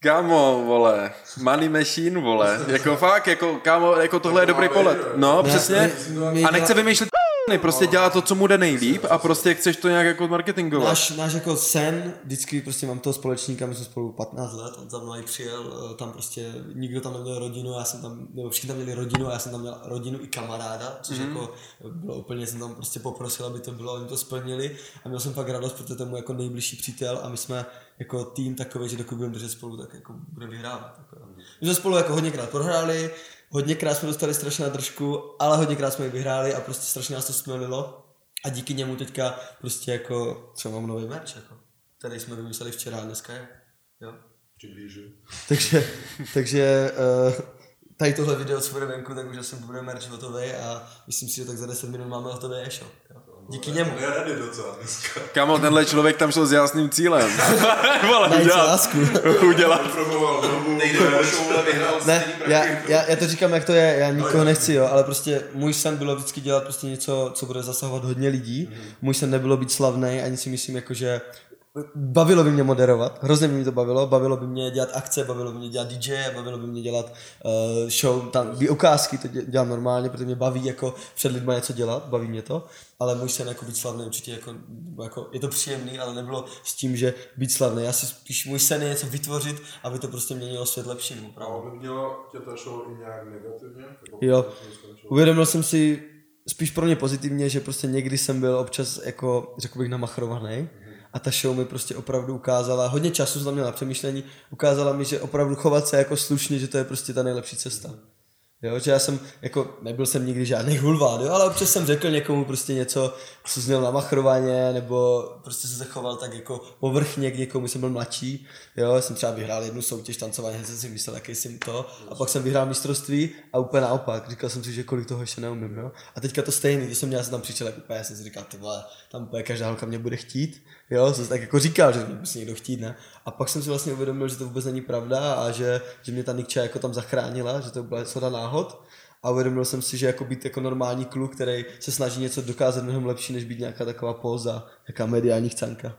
Kámo, vole, money machine, vole, jako fakt, jako, kámo, jako tohle je dobrý pohled, no, přesně, a nechce dělá- vymýšlet prostě dělá to, co mu jde nejlíp a prostě chceš to nějak jako marketingovat. Náš, náš jako sen, vždycky prostě mám toho společníka, my jsme spolu 15 let, on za mnou i přijel, eh, tam prostě nikdo tam neměl rodinu, já jsem tam, nebo všichni tam měli rodinu a já jsem tam měl rodinu i kamaráda, což mm. jako bylo úplně, jsem tam prostě poprosil, aby to bylo, oni to splnili a měl jsem fakt radost, protože to je můj jako nejbližší přítel a my jsme jako tým takový, že dokud budeme držet spolu, tak jako budeme vyhrávat. Jako. My jsme spolu jako hodněkrát prohráli, hodněkrát jsme dostali strašně na držku, ale hodněkrát jsme ji vyhráli a prostě strašně nás to smělilo. A díky němu teďka prostě jako třeba mám nový merch, jako, který jsme vymysleli včera a dneska je. Jo. Takže, takže uh, tady tohle video, co bude venku, tak už asi bude merch hotový a myslím si, že tak za 10 minut máme hotový e-shop. Díky němu. Je ready docela dneska. Kámo, tenhle člověk tam šel s jasným cílem. vole, Najít si udělat, lásku. udělat. Ne, já, já, já, to říkám, jak to je, já nikoho nechci, jo, ale prostě můj sen bylo vždycky dělat prostě něco, co bude zasahovat hodně lidí. Můj sen nebylo být slavný, ani si myslím, jako, že bavilo by mě moderovat, hrozně by mě to bavilo, bavilo by mě dělat akce, bavilo by mě dělat DJ, bavilo by mě dělat uh, show, tam, ty ukázky, to dě- dělám normálně, protože mě baví jako před lidma něco dělat, baví mě to, ale můj sen jako být slavný určitě jako, jako, je to příjemný, ale nebylo s tím, že být slavný, já si spíš můj sen je něco vytvořit, aby to prostě měnilo svět lepšímu, A pravda. ovlivnilo tě ta show i nějak negativně? Jo. Uvědomil jsem si spíš pro mě pozitivně, že prostě někdy jsem byl občas jako, řekl bych, namachrovaný. A ta show mi prostě opravdu ukázala, hodně času jsem měl na přemýšlení, ukázala mi, že opravdu chovat se jako slušně, že to je prostě ta nejlepší cesta. Jo, že já jsem, jako, nebyl jsem nikdy žádný hulvát, jo, ale občas jsem řekl někomu prostě něco, co zněl na machrovaně, nebo prostě se zachoval tak jako povrchně k někomu, jsem byl mladší, jo, jsem třeba vyhrál jednu soutěž tancování, jsem si myslel, jaký jsem to, a pak jsem vyhrál mistrovství a úplně naopak, říkal jsem si, že kolik toho ještě neumím, jo. A teďka to stejný, když jsem měl, jsem tam přišel, jak úplně, jsem si říkal, ty vole, tam úplně každá holka mě bude chtít, jo, jsem tak jako říkal, že mě musí někdo chtít, ne. A pak jsem si vlastně uvědomil, že to vůbec není pravda a že, že mě ta Nikča jako tam zachránila, že to byla shoda náhod. A uvědomil jsem si, že jako být jako normální kluk, který se snaží něco dokázat mnohem lepší, než být nějaká taková póza, nějaká mediální chcanka.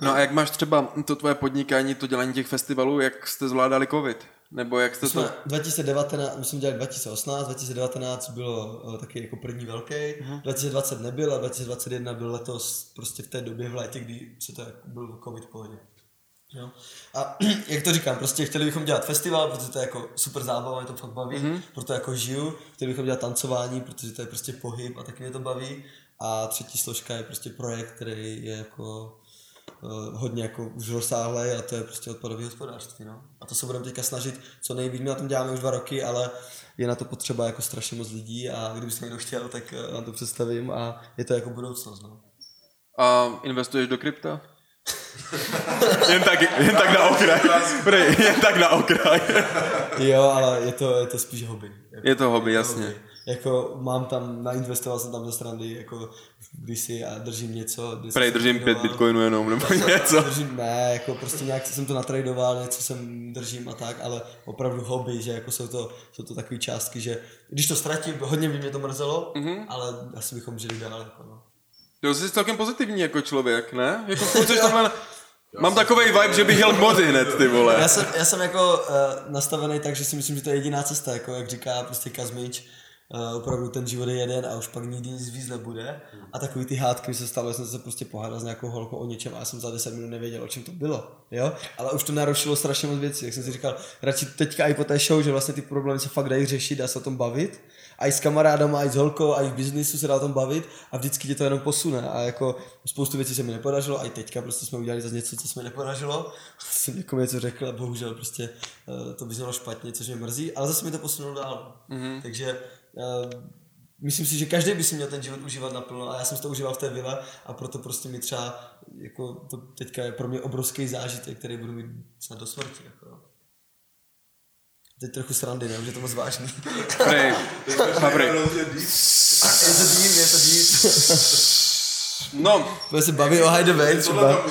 No a jak máš třeba to tvoje podnikání, to dělání těch festivalů, jak jste zvládali covid? Nebo jak jste to... Jsme 2019, my jsme dělali 2018, 2019 bylo uh, taky jako první velký, uh-huh. 2020 nebyl a 2021 byl letos prostě v té době v létě, kdy se to jako byl covid v pohodě. Jo. A jak to říkám, prostě chtěli bychom dělat festival, protože to je jako super zábava, mě to fakt baví, mm-hmm. proto jako žiju, chtěli bychom dělat tancování, protože to je prostě pohyb a taky mě to baví. A třetí složka je prostě projekt, který je jako hodně jako už rozsáhlý a to je prostě odpadové hospodářství. No. A to se budeme teďka snažit co nejvíc. My na tom děláme už dva roky, ale je na to potřeba jako strašně moc lidí a kdyby se někdo chtěl, tak vám to představím a je to jako budoucnost. No. A investuješ do krypta? jen, tak, jen tak na okraj. Prej, jen tak na okraj. Jo, ale je to, je to spíš hobby. Je to hobby, jasně. Jako mám tam, nainvestoval jsem tam do strany, jako kdysi a držím něco. Prej, držím pět bitcoinů jenom, nebo něco. Držím, ne, jako prostě nějak jsem to natradoval, něco jsem držím a tak, ale opravdu hobby, že jako jsou to, jsou to takové částky, že když to ztratím, hodně by mě to mrzelo, Mhm. mm-hmm. ale asi bychom žili dál. Jako no. Jo, jsi celkem pozitivní jako člověk, ne? Jako jsi takhle... Mám takový vibe, že bych jel moři hned, ty vole. Já jsem, já jsem jako uh, nastavený tak, že si myslím, že to je jediná cesta, jako jak říká prostě Kazmič, uh, opravdu ten život je jeden a už pak nikdy nic víc nebude. A takový ty hádky mi se stalo, že jsem se prostě pohádal s nějakou holkou o něčem a já jsem za 10 minut nevěděl, o čem to bylo. Jo? Ale už to narušilo strašně moc věcí, jak jsem si říkal, radši teďka i po té show, že vlastně ty problémy se fakt dají řešit, dá se o tom bavit. A i s kamarádama, a i s holkou, a i v biznisu se dá o tom bavit a vždycky tě to jenom posune. A jako spoustu věcí se mi nepodařilo, a i teďka prostě jsme udělali zase něco, co se mi nepodařilo. Jsem někomu něco řekl a bohužel prostě uh, to vyznělo špatně, což mě mrzí, ale zase mi to posunulo dál. Mm-hmm. Takže myslím si, že každý by si měl ten život užívat naplno a já jsem si to užíval v té vile a proto prostě mi třeba jako to teďka je pro mě obrovský zážitek, který budu mít snad do smrti. Jako. Teď trochu srandy, ne? Už je to moc vážný. Prej, Fabry. je to deep, je to deep. No, Bude se bavit o Hideaway třeba.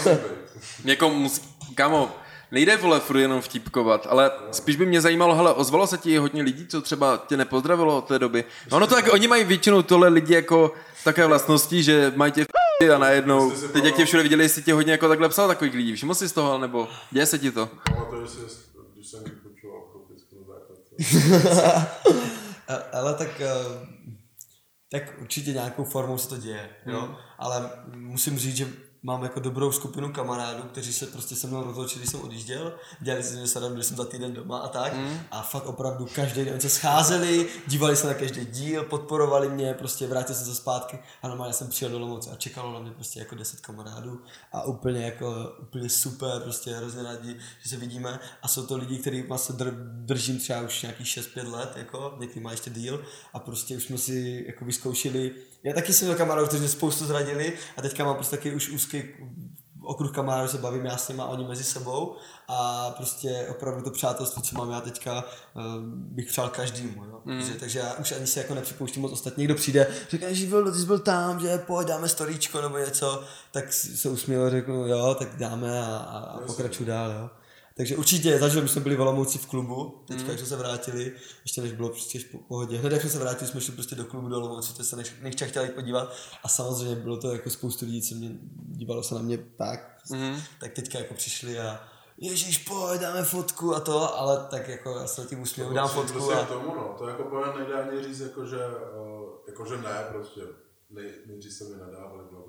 musí, kámo, nejde vole furt jenom vtipkovat, ale spíš by mě zajímalo, hele, ozvalo se ti hodně lidí, co třeba tě nepozdravilo od té doby. No, ono to tak, oni mají většinou tohle lidi jako také vlastnosti, že mají tě v a najednou, teď jak tě všude viděli, jestli tě hodně jako takhle psal takových lidí, všiml jsi z toho, nebo děje se ti to? A- Ale tak, eh, tak určitě nějakou formou se to děje, jo? Ale musím říct, že mám jako dobrou skupinu kamarádů, kteří se prostě se mnou rozloučili, když jsem odjížděl, dělali si se když jsem za týden doma a tak. A fakt opravdu každý den se scházeli, dívali se na každý díl, podporovali mě, prostě vrátil jsem se zpátky a normálně jsem přijel do Olomouce a čekalo na mě prostě jako 10 kamarádů a úplně jako úplně super, prostě hrozně rádi, že se vidíme. A jsou to lidi, který se dr- držím třeba už nějakých 6-5 let, jako, někdy má ještě díl. A prostě už jsme si jako vyzkoušeli, já taky jsem měl kamarádů, kteří mě spoustu zradili a teďka mám prostě taky už úzký okruh kamarádů, se bavím já s nimi a oni mezi sebou a prostě opravdu to přátelství, co mám já teďka, eh, bych přál každému, jo? Mm. Protože, takže já už ani se jako nepřipouštím moc ostatní. Někdo přijde, říká, že byl, ty jsi byl tam, že pojď, dáme storíčko nebo něco, tak se usměl a řeknu, jo, tak dáme a, a, a pokračuju dál, jo. Takže určitě zažil, my jsme byli v Olomouci v klubu, teďka, mm. jak jsme se vrátili, ještě než bylo prostě v pohodě. Hned jak jsme se vrátili, jsme šli prostě do klubu do Olomouci, to se nechtěl chtěli jít podívat a samozřejmě bylo to jako spoustu lidí, co mě, dívalo se na mě tak, mm. tak teďka jako přišli a Ježíš, pojď, dáme fotku a to, ale tak jako já se tím usměju, dám fotku Prostě a... tomu, no. To jako pojem nejde ani říct, jako že, uh, jako že ne, prostě. Nej, nejdřív se mi nadávali, bla.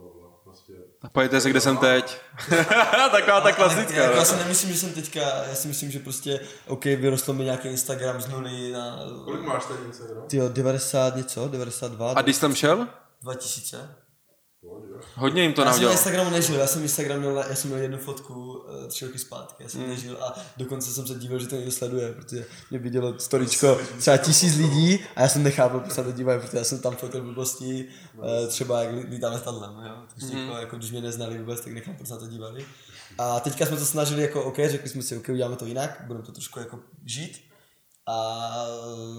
Prostě. A pojďte se, kde jsem teď. Taková ta klasická. jako, no. já si nemyslím, že jsem teďka, já si myslím, že prostě, OK, vyrostl mi nějaký Instagram z nuly na, Kolik máš tady Instagram? tyjo, 90 něco, 92, A když jsem šel? 2000. Hodně jim to já jsem na. Instagramu nežil, já jsem Instagram měl, já jsem měl jednu fotku eh, tři roky zpátky, já jsem Hmm. nežil a dokonce jsem se divil, že to někdo sleduje, protože mě vidělo storičko třeba tisíc lidí a já jsem nechápal, proč se to dívají, protože já jsem tam fotil blbosti, eh, třeba jak lí- lítám letadlem, jo, takže Hmm. jako, jako, když mě neznali vůbec, tak nechápu, proč se to dívali. A teďka jsme to snažili jako OK, řekli jsme si, OK, uděláme to jinak, budeme to trošku jako žít a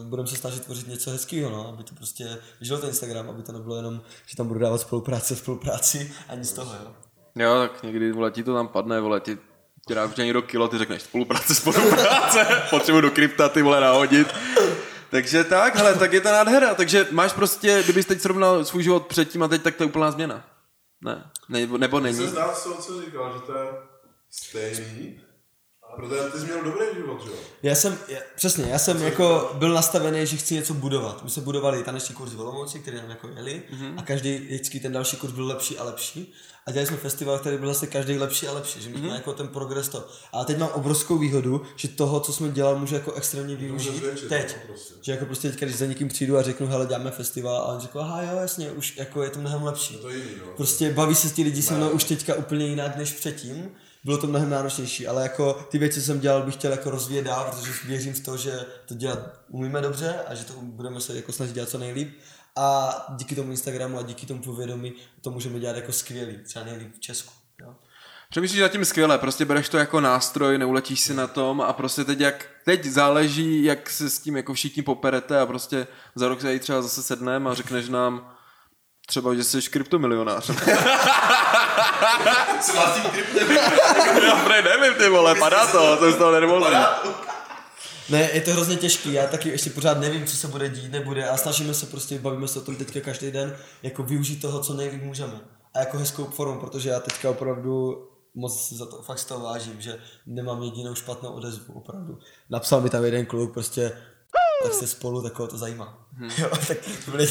budeme se snažit tvořit něco hezkého, no, aby to prostě žil ten Instagram, aby to nebylo jenom, že tam budu dávat spolupráce, spolupráci a nic z toho, jo. Jo, tak někdy, vole, ti to tam padne, vole, ti ti dá už někdo kilo, ty řekneš spolupráce, spolupráce, potřebuji do krypta, ty vole, nahodit. Takže tak, hele, tak je to nádhera. Takže máš prostě, kdybys teď srovnal svůj život předtím a teď, tak to je úplná změna. Ne, nebo, nebo Mně není. se zdá co říkal, že to je stejný, protože ty jsi měl dobrý život, že jo? Já jsem, já, přesně, já jsem jako byl nastavený, že chci něco budovat. My jsme budovali taneční kurz v Olomouci, který nám jako jeli mm-hmm. a každý vždycky ten další kurz byl lepší a lepší. A dělali jsme festival, který byl zase každý lepší a lepší, že my jsme mm-hmm. jako ten progres to. Ale teď mám obrovskou výhodu, že toho, co jsme dělali, můžu jako extrémně využít zvětšit, teď. prostě. Že jako prostě teďka, když za někým přijdu a řeknu, hele, děláme festival, a on řekl, aha, jo, jasně, už jako je to mnohem lepší. To je jiný, no. Prostě baví se ti lidi se mnou už teďka úplně jinak než předtím. Bylo to mnohem náročnější, ale jako ty věci, co jsem dělal, bych chtěl jako rozvíjet dál, protože věřím v to, že to dělat umíme dobře a že to budeme se jako snažit dělat co nejlíp. A díky tomu Instagramu a díky tomu povědomí to můžeme dělat jako skvělý, třeba nejlíp v Česku. Jo? Přemýšlíš nad tím skvěle, prostě bereš to jako nástroj, neuletíš si na tom a prostě teď jak, teď záleží, jak se s tím jako všichni poperete a prostě za rok se třeba zase sedneme a řekneš nám třeba, že jsi kryptomilionář. S vlastním kryptem. Já prej nevím, ty vole, padá to, to je z toho nervózní. Ne, je to hrozně těžký, já taky ještě pořád nevím, co se bude dít, nebude a snažíme se prostě, bavíme se o tom teďka každý den, jako využít toho, co nejlíp můžeme. A jako hezkou formu, protože já teďka opravdu moc si za to fakt z toho vážím, že nemám jedinou špatnou odezvu, opravdu. Napsal mi tam jeden kluk prostě, tak se spolu takového to zajímá. Jo, tak to byly...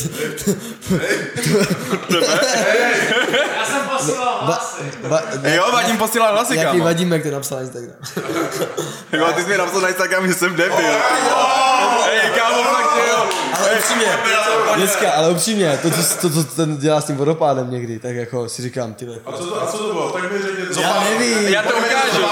Já jsem posílal hlasy. Va, Jo, Vadim posílal hlasy, Jaký kámo. vadíme, jak to napsal na Instagram. Jo, ty jsi mi napsal na Instagram, že jsem debil. Hej, kámo, fakt, jo. Ale upřímně, dneska, ale upřímně, to, co, to, ten dělá s tím vodopádem někdy, tak jako si říkám, ty A co to, a co to bylo? Tak mi řekni, co Já nevím. Já to ukážu.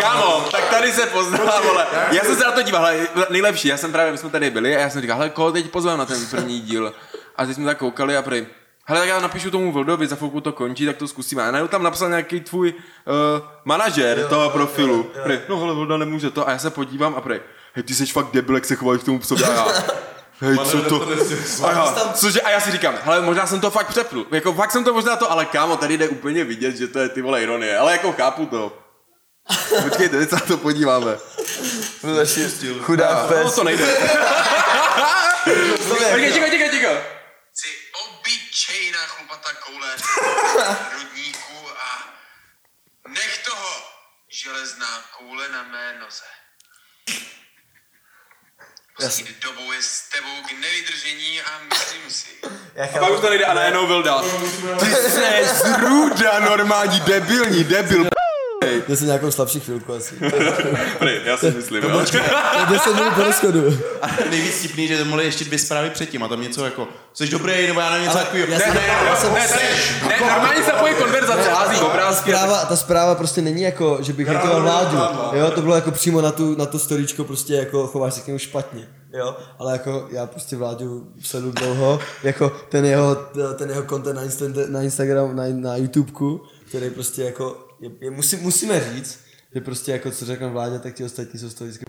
Kámo, tady se pozná, vole. Já jsem se na to díval, hele, nejlepší, já jsem právě, my jsme tady byli a já jsem říkal, hele, koho teď pozvám na ten první díl. A teď jsme tak koukali a prý, hele, tak já napíšu tomu Vldovi, za chvilku to končí, tak to zkusíme. A najednou tam napsal nějaký tvůj uh, manažer toho profilu. Prý, no hele, Vlda nemůže to. A já se podívám a prý, hej, ty jsi fakt debil, jak se chováš k tomu psovi. A já, hej, co to? A já, cože, a já si říkám, hele, možná jsem to fakt přepnul. Jako fakt jsem to možná to, ale kámo, tady jde úplně vidět, že to je ty vole ironie. Ale jako chápu to. Počkejte, teď se na to podíváme. Chudák No, to nejde. Počkej, čekaj, čekaj, čekaj. Chci obyčejná chlupatá koule rudníku a nech toho železná koule na mé noze. Poslední dobou je s tebou k nevydržení a myslím si, A pak už to nejde a najednou Vilda. Ty jsi zrůda normální, debilní, debil. Já jsem nějakou slabší chvilku asi. Pry, já si myslím, jo. 10 minut po rozchodu. Nejvíc vtipný, že to mohli ještě dvě zprávy předtím a tam něco jako, jsi dobrý, nebo já nevím něco takového. Ne, já jsem- Ne, tady, ne, normálně se pojí konverzace, hází obrázky. Zpráva, ta zpráva prostě není jako, že bych hejtoval vládu. Jo, to bylo jako přímo na tu, na to storíčko prostě jako chováš se k němu špatně. Jo, ale jako já prostě vládu sleduju dlouho, jako ten jeho, ten jeho content na, Insta, na Instagram, na, na YouTubeku, který prostě jako, je, je, musí, musíme říct, že prostě jako co řekne vládě, tak ti ostatní jsou z toho vždycky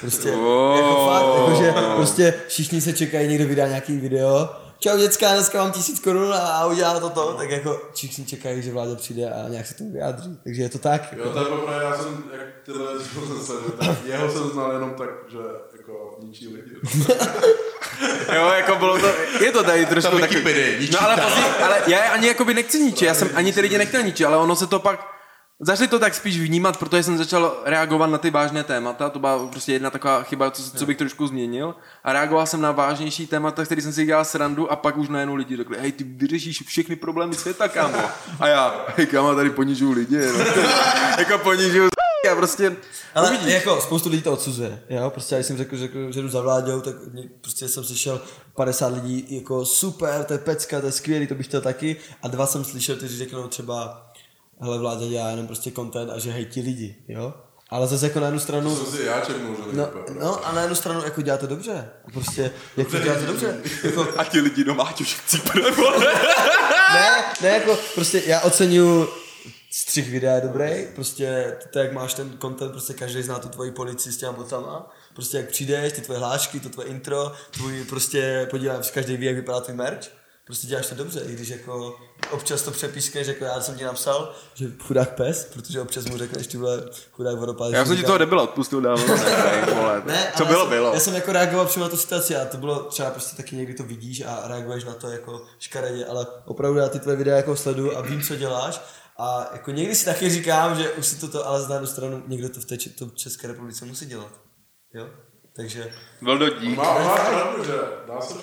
Prostě, jako fakt, jakože prostě všichni se čekají, někdo vydá nějaký video, čau děcka, dneska mám tisíc korun a udělá to to, tak jako všichni čekají, že vláda přijde a nějak se tomu vyjádří, takže je to tak. Jo, to je poprvé, já jsem, jak tyhle jsem tak jeho jsem znal jenom tak, že jako ničí lidi. Jo, jako bylo to, je to tady trošku Ta takový. No ale, pozor, ale já ani jakoby nechci ničit, já jsem ani ty lidi nechtěl ničit, ale ono se to pak, začali to tak spíš vnímat, protože jsem začal reagovat na ty vážné témata, to byla prostě jedna taková chyba, co, co bych trošku změnil a reagoval jsem na vážnější témata, který jsem si dělal srandu a pak už najednou lidi řekli, hej, ty vyřešíš všechny problémy světa, kámo. A já, hej, kámo, tady ponižuju lidi, no. jako ponižuju já prostě, Ale uvidíš. jako spoustu lidí to odsuzuje, jo, prostě já když jsem řekl, řekl že jdu za vládou, tak prostě jsem slyšel 50 lidí jako super, to je pecka, to je skvělý, to bych chtěl taky a dva jsem slyšel, kteří řeknou třeba hele vláda dělá jenom prostě content a že hejtí lidi, jo. Ale zase jako na jednu stranu, Jsem si já že no, no a na jednu stranu jako děláte dobře. Prostě, jak to děláte dobře. Jako, A ti lidi doma, ať už chcípne, ne, ne, jako prostě já oceňuju střih videa je dobrý, prostě to, jak máš ten content, prostě každý zná tu tvoji policii s těma botama, prostě jak přijdeš, ty tvoje hlášky, to tvoje intro, tvůj prostě, podívám se, každý ví, jak vypadá tvůj merch, prostě děláš to dobře, i když jako občas to přepískneš, jako já jsem ti napsal, že chudák pes, protože občas mu řekneš, ty vole, chudák vodopád. Já jsem ti toho debila odpustil dávno, ne, ne, vole. Ne, Co bylo, já jsem, bylo. Já jsem jako reagoval přímo na tu situaci a to bylo třeba prostě taky někdy to vidíš a reaguješ na to jako škaredě, ale opravdu já ty tvoje videa jako sleduju a vím, co děláš a jako někdy si taky říkám, že už si to, to ale z stranu někdo to v té to v České republice musí dělat. Jo? Takže, Byl do dík. Má, má pravdu, že dá se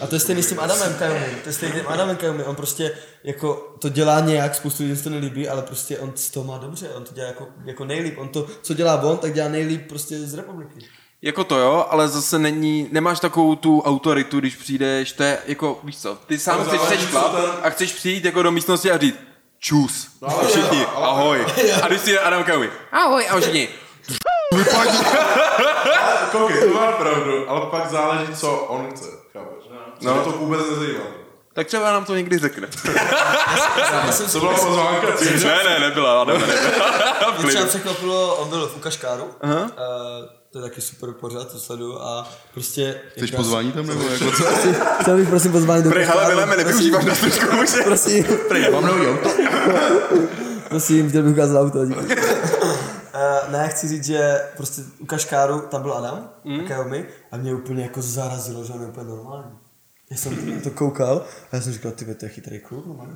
a to je stejný s tím Adamem to je stejný s tím Adamem Kajumim, on prostě jako to dělá nějak, spoustu lidí se to nelíbí, ale prostě on z toho má dobře, on to dělá jako, jako nejlíp, on to, co dělá on, tak dělá nejlíp prostě z republiky. Jako to jo, ale zase není, nemáš takovou tu autoritu, když přijdeš, to je jako, víš co, ty sám To chceš ten- a chceš přijít jako do místnosti a říct čus, ale- všichni, ale- ahoj. A když si Adam Kaumi, ahoj, a všichni, Koukej, to má pravdu, ale pak záleží, co on chce, chápeš? No. No. to vůbec nezajímá. tak třeba nám to někdy řekne. To byla pozvánka, ne, ne, nebyla, Adam, nebyla. Mě třeba překvapilo, on byl v Ukaškáru, uh, to je taky super pořád, to sleduju a prostě... Chceš pozvání tam nebo jako co? Chtěl bych prosím pozvání do Prej, hele, Ukaškáru. Vileme, nevyužíváš na služku, muže. Prosím, Prej, mám nový auto. prosím, chtěl bych ukázat auto. díky. Uh, ne, chci říct, že prostě u Kaškáru tam byl Adam, mm. a Kajomi, a mě úplně jako zarazilo, že on je úplně normální. Já jsem to koukal a já jsem říkal, ty to je chytrý kluk, normálně.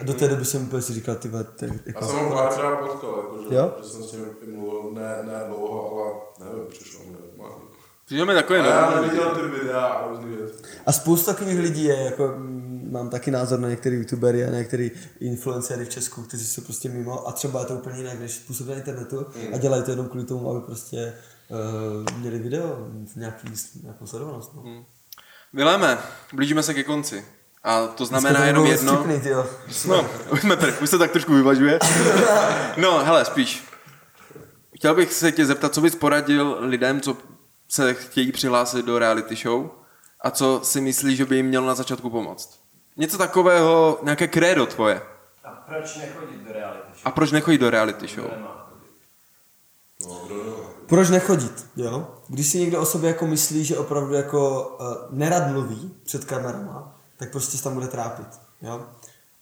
A do té doby jsem úplně si říkal, ty to je Já jako... jsem ho párkrát potkal, jakože, Jo? že jsem s ním mluvil, ne, ne dlouho, ale nevím, přišlo mi normálně. Přijde mi takový A já normální. neviděl ty videa a různý věci. A spousta takových lidí je, jako mm, mám taky názor na některé youtubery a na některé influencery v Česku, kteří jsou prostě mimo a třeba je to úplně jinak, než způsob na internetu a dělají to jenom kvůli tomu, aby prostě uh, měli video v nějaký, nějakou sledovanost. No. Viléme, blížíme se ke konci. A to znamená to jenom jedno. vtipný, tyjo. No, už jsme tady, už se tak trošku vyvažuje. No, hele, spíš. Chtěl bych se tě zeptat, co bys poradil lidem, co se chtějí přihlásit do reality show a co si myslíš, že by jim mělo na začátku pomoct. Něco takového, nějaké krédo tvoje. A proč nechodit do reality show? A proč nechodit do reality show? Nemá chodit. Proč nechodit, jo? Když si někdo o sobě jako myslí, že opravdu jako uh, nerad mluví před kamerama, tak prostě se tam bude trápit, jo?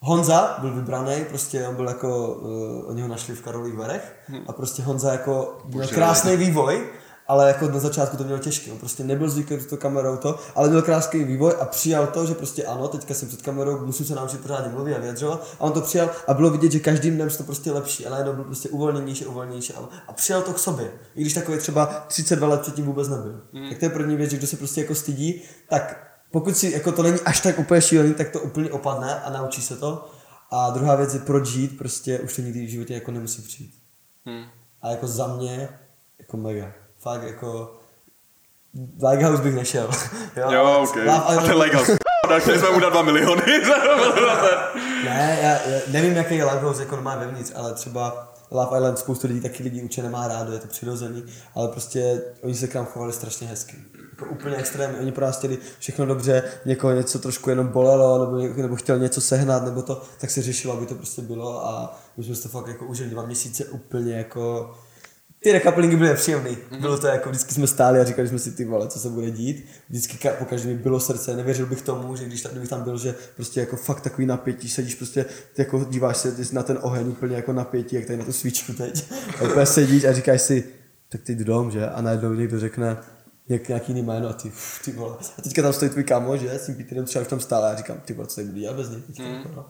Honza byl vybraný, prostě on byl jako, uh, oni ho našli v Karolích Verech a prostě Honza jako měl krásný vývoj, ale jako na začátku to měl těžké, on prostě nebyl zvyklý to kamerou to, ale měl krásný vývoj a přijal to, že prostě ano, teďka jsem před kamerou, musím se naučit pořádně mluvit a vyjadřovat a on to přijal a bylo vidět, že každým dnem se to prostě lepší a najednou byl prostě uvolněnější, uvolněnější a, a přijal to k sobě, i když takový třeba 32 let předtím vůbec nebyl. Hmm. Tak to je první věc, že kdo se prostě jako stydí, tak pokud si jako to není až tak úplně šílený, tak to úplně opadne a naučí se to. A druhá věc je proč žít, prostě už to nikdy v životě jako nemusí přijít. Hmm. A jako za mě, jako mega. Fakt jako, Lighthouse bych nešel. Jo, ok. Love A ten Island- Lighthouse. Chtěli jsme mu dát 2 miliony. Ne, já, já nevím, jaký je Lighthouse jako má vevnitř, ale třeba Love Island spoustu lidí taky lidí určitě nemá rádo, je to přirozený, ale prostě oni se k nám chovali strašně hezky. Jako úplně extrémně, oni pro nás chtěli všechno dobře, někoho něco trošku jenom bolelo, nebo, něko- nebo chtěl něco sehnat, nebo to, tak se řešilo, aby to prostě bylo a my jsme si to fakt jako užili dva měsíce úplně jako ty rekaplingy byly nepříjemný. Bylo to jako, vždycky jsme stáli a říkali jsme si ty vole, co se bude dít. Vždycky ka- po každém bylo srdce, nevěřil bych tomu, že když tam, kdybych tam byl, že prostě jako fakt takový napětí, sedíš prostě, ty jako díváš se ty na ten oheň úplně jako napětí, jak tady na tu svíčku teď. A úplně sedíš a říkáš si, tak teď dom, že? A najednou někdo řekne, jak nějaký jiný jméno a ty, uf, ty vole. A teďka tam stojí tvůj kámo, že? S tím Peterem třeba už tam stále a říkám, ty vole, co tady budu dělat bez něj? teďka, jako, no.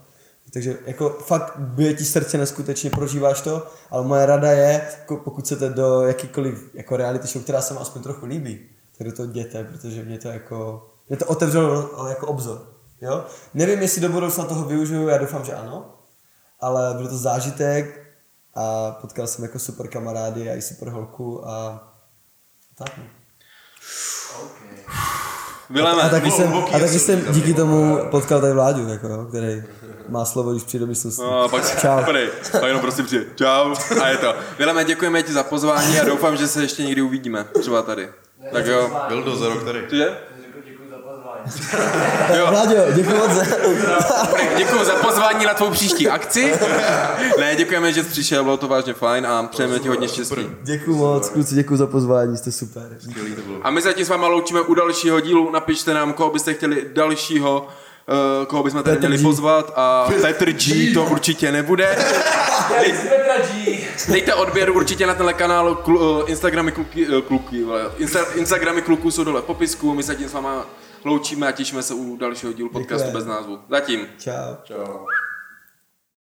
Takže jako fakt bije ti srdce neskutečně, prožíváš to, ale moje rada je, jako pokud chcete do jakýkoliv jako reality show, která se mi aspoň trochu líbí, tak do toho jděte, protože mě to jako, mě to otevřelo jako obzor. Jo? Nevím, jestli do budoucna toho využiju, já doufám, že ano, ale byl to zážitek a potkal jsem jako super kamarády a i super holku a tak. no. Vileme, A taky jsem, a taky jsem díky tomu potkal tady Vláďu, jako, který má slovo, když přijde do místnosti. No, a pak si, Čau. Prej, pak jenom prostě přijde. Čau. A je to. Vileme, děkujeme ti za pozvání a doufám, že se ještě někdy uvidíme. Třeba tady. Tak jo. Byl do za rok tady. Cože? Děkuji za pozvání. Vláďo, děkuji moc. za- Děkuji za pozvání na tvou příští akci. Ne, děkujeme, že jsi přišel, bylo to vážně fajn a přejeme ti hodně štěstí. Děkuji moc, kluci, děkuji za pozvání, jste super. A my zatím s váma loučíme u dalšího dílu. Napište nám, koho byste chtěli dalšího, eh, koho bychom tady Petr měli G. pozvat a Petr G to určitě nebude. Dejte odběr určitě na tenhle kanál, klu, eh, Instagramy kluky, eh, kluky vole. Insta, Instagramy kluků jsou dole v popisku, my se tím s váma loučíme a těšíme se u dalšího dílu podcastu Děkujeme. bez názvu. Zatím. Čau. Čau.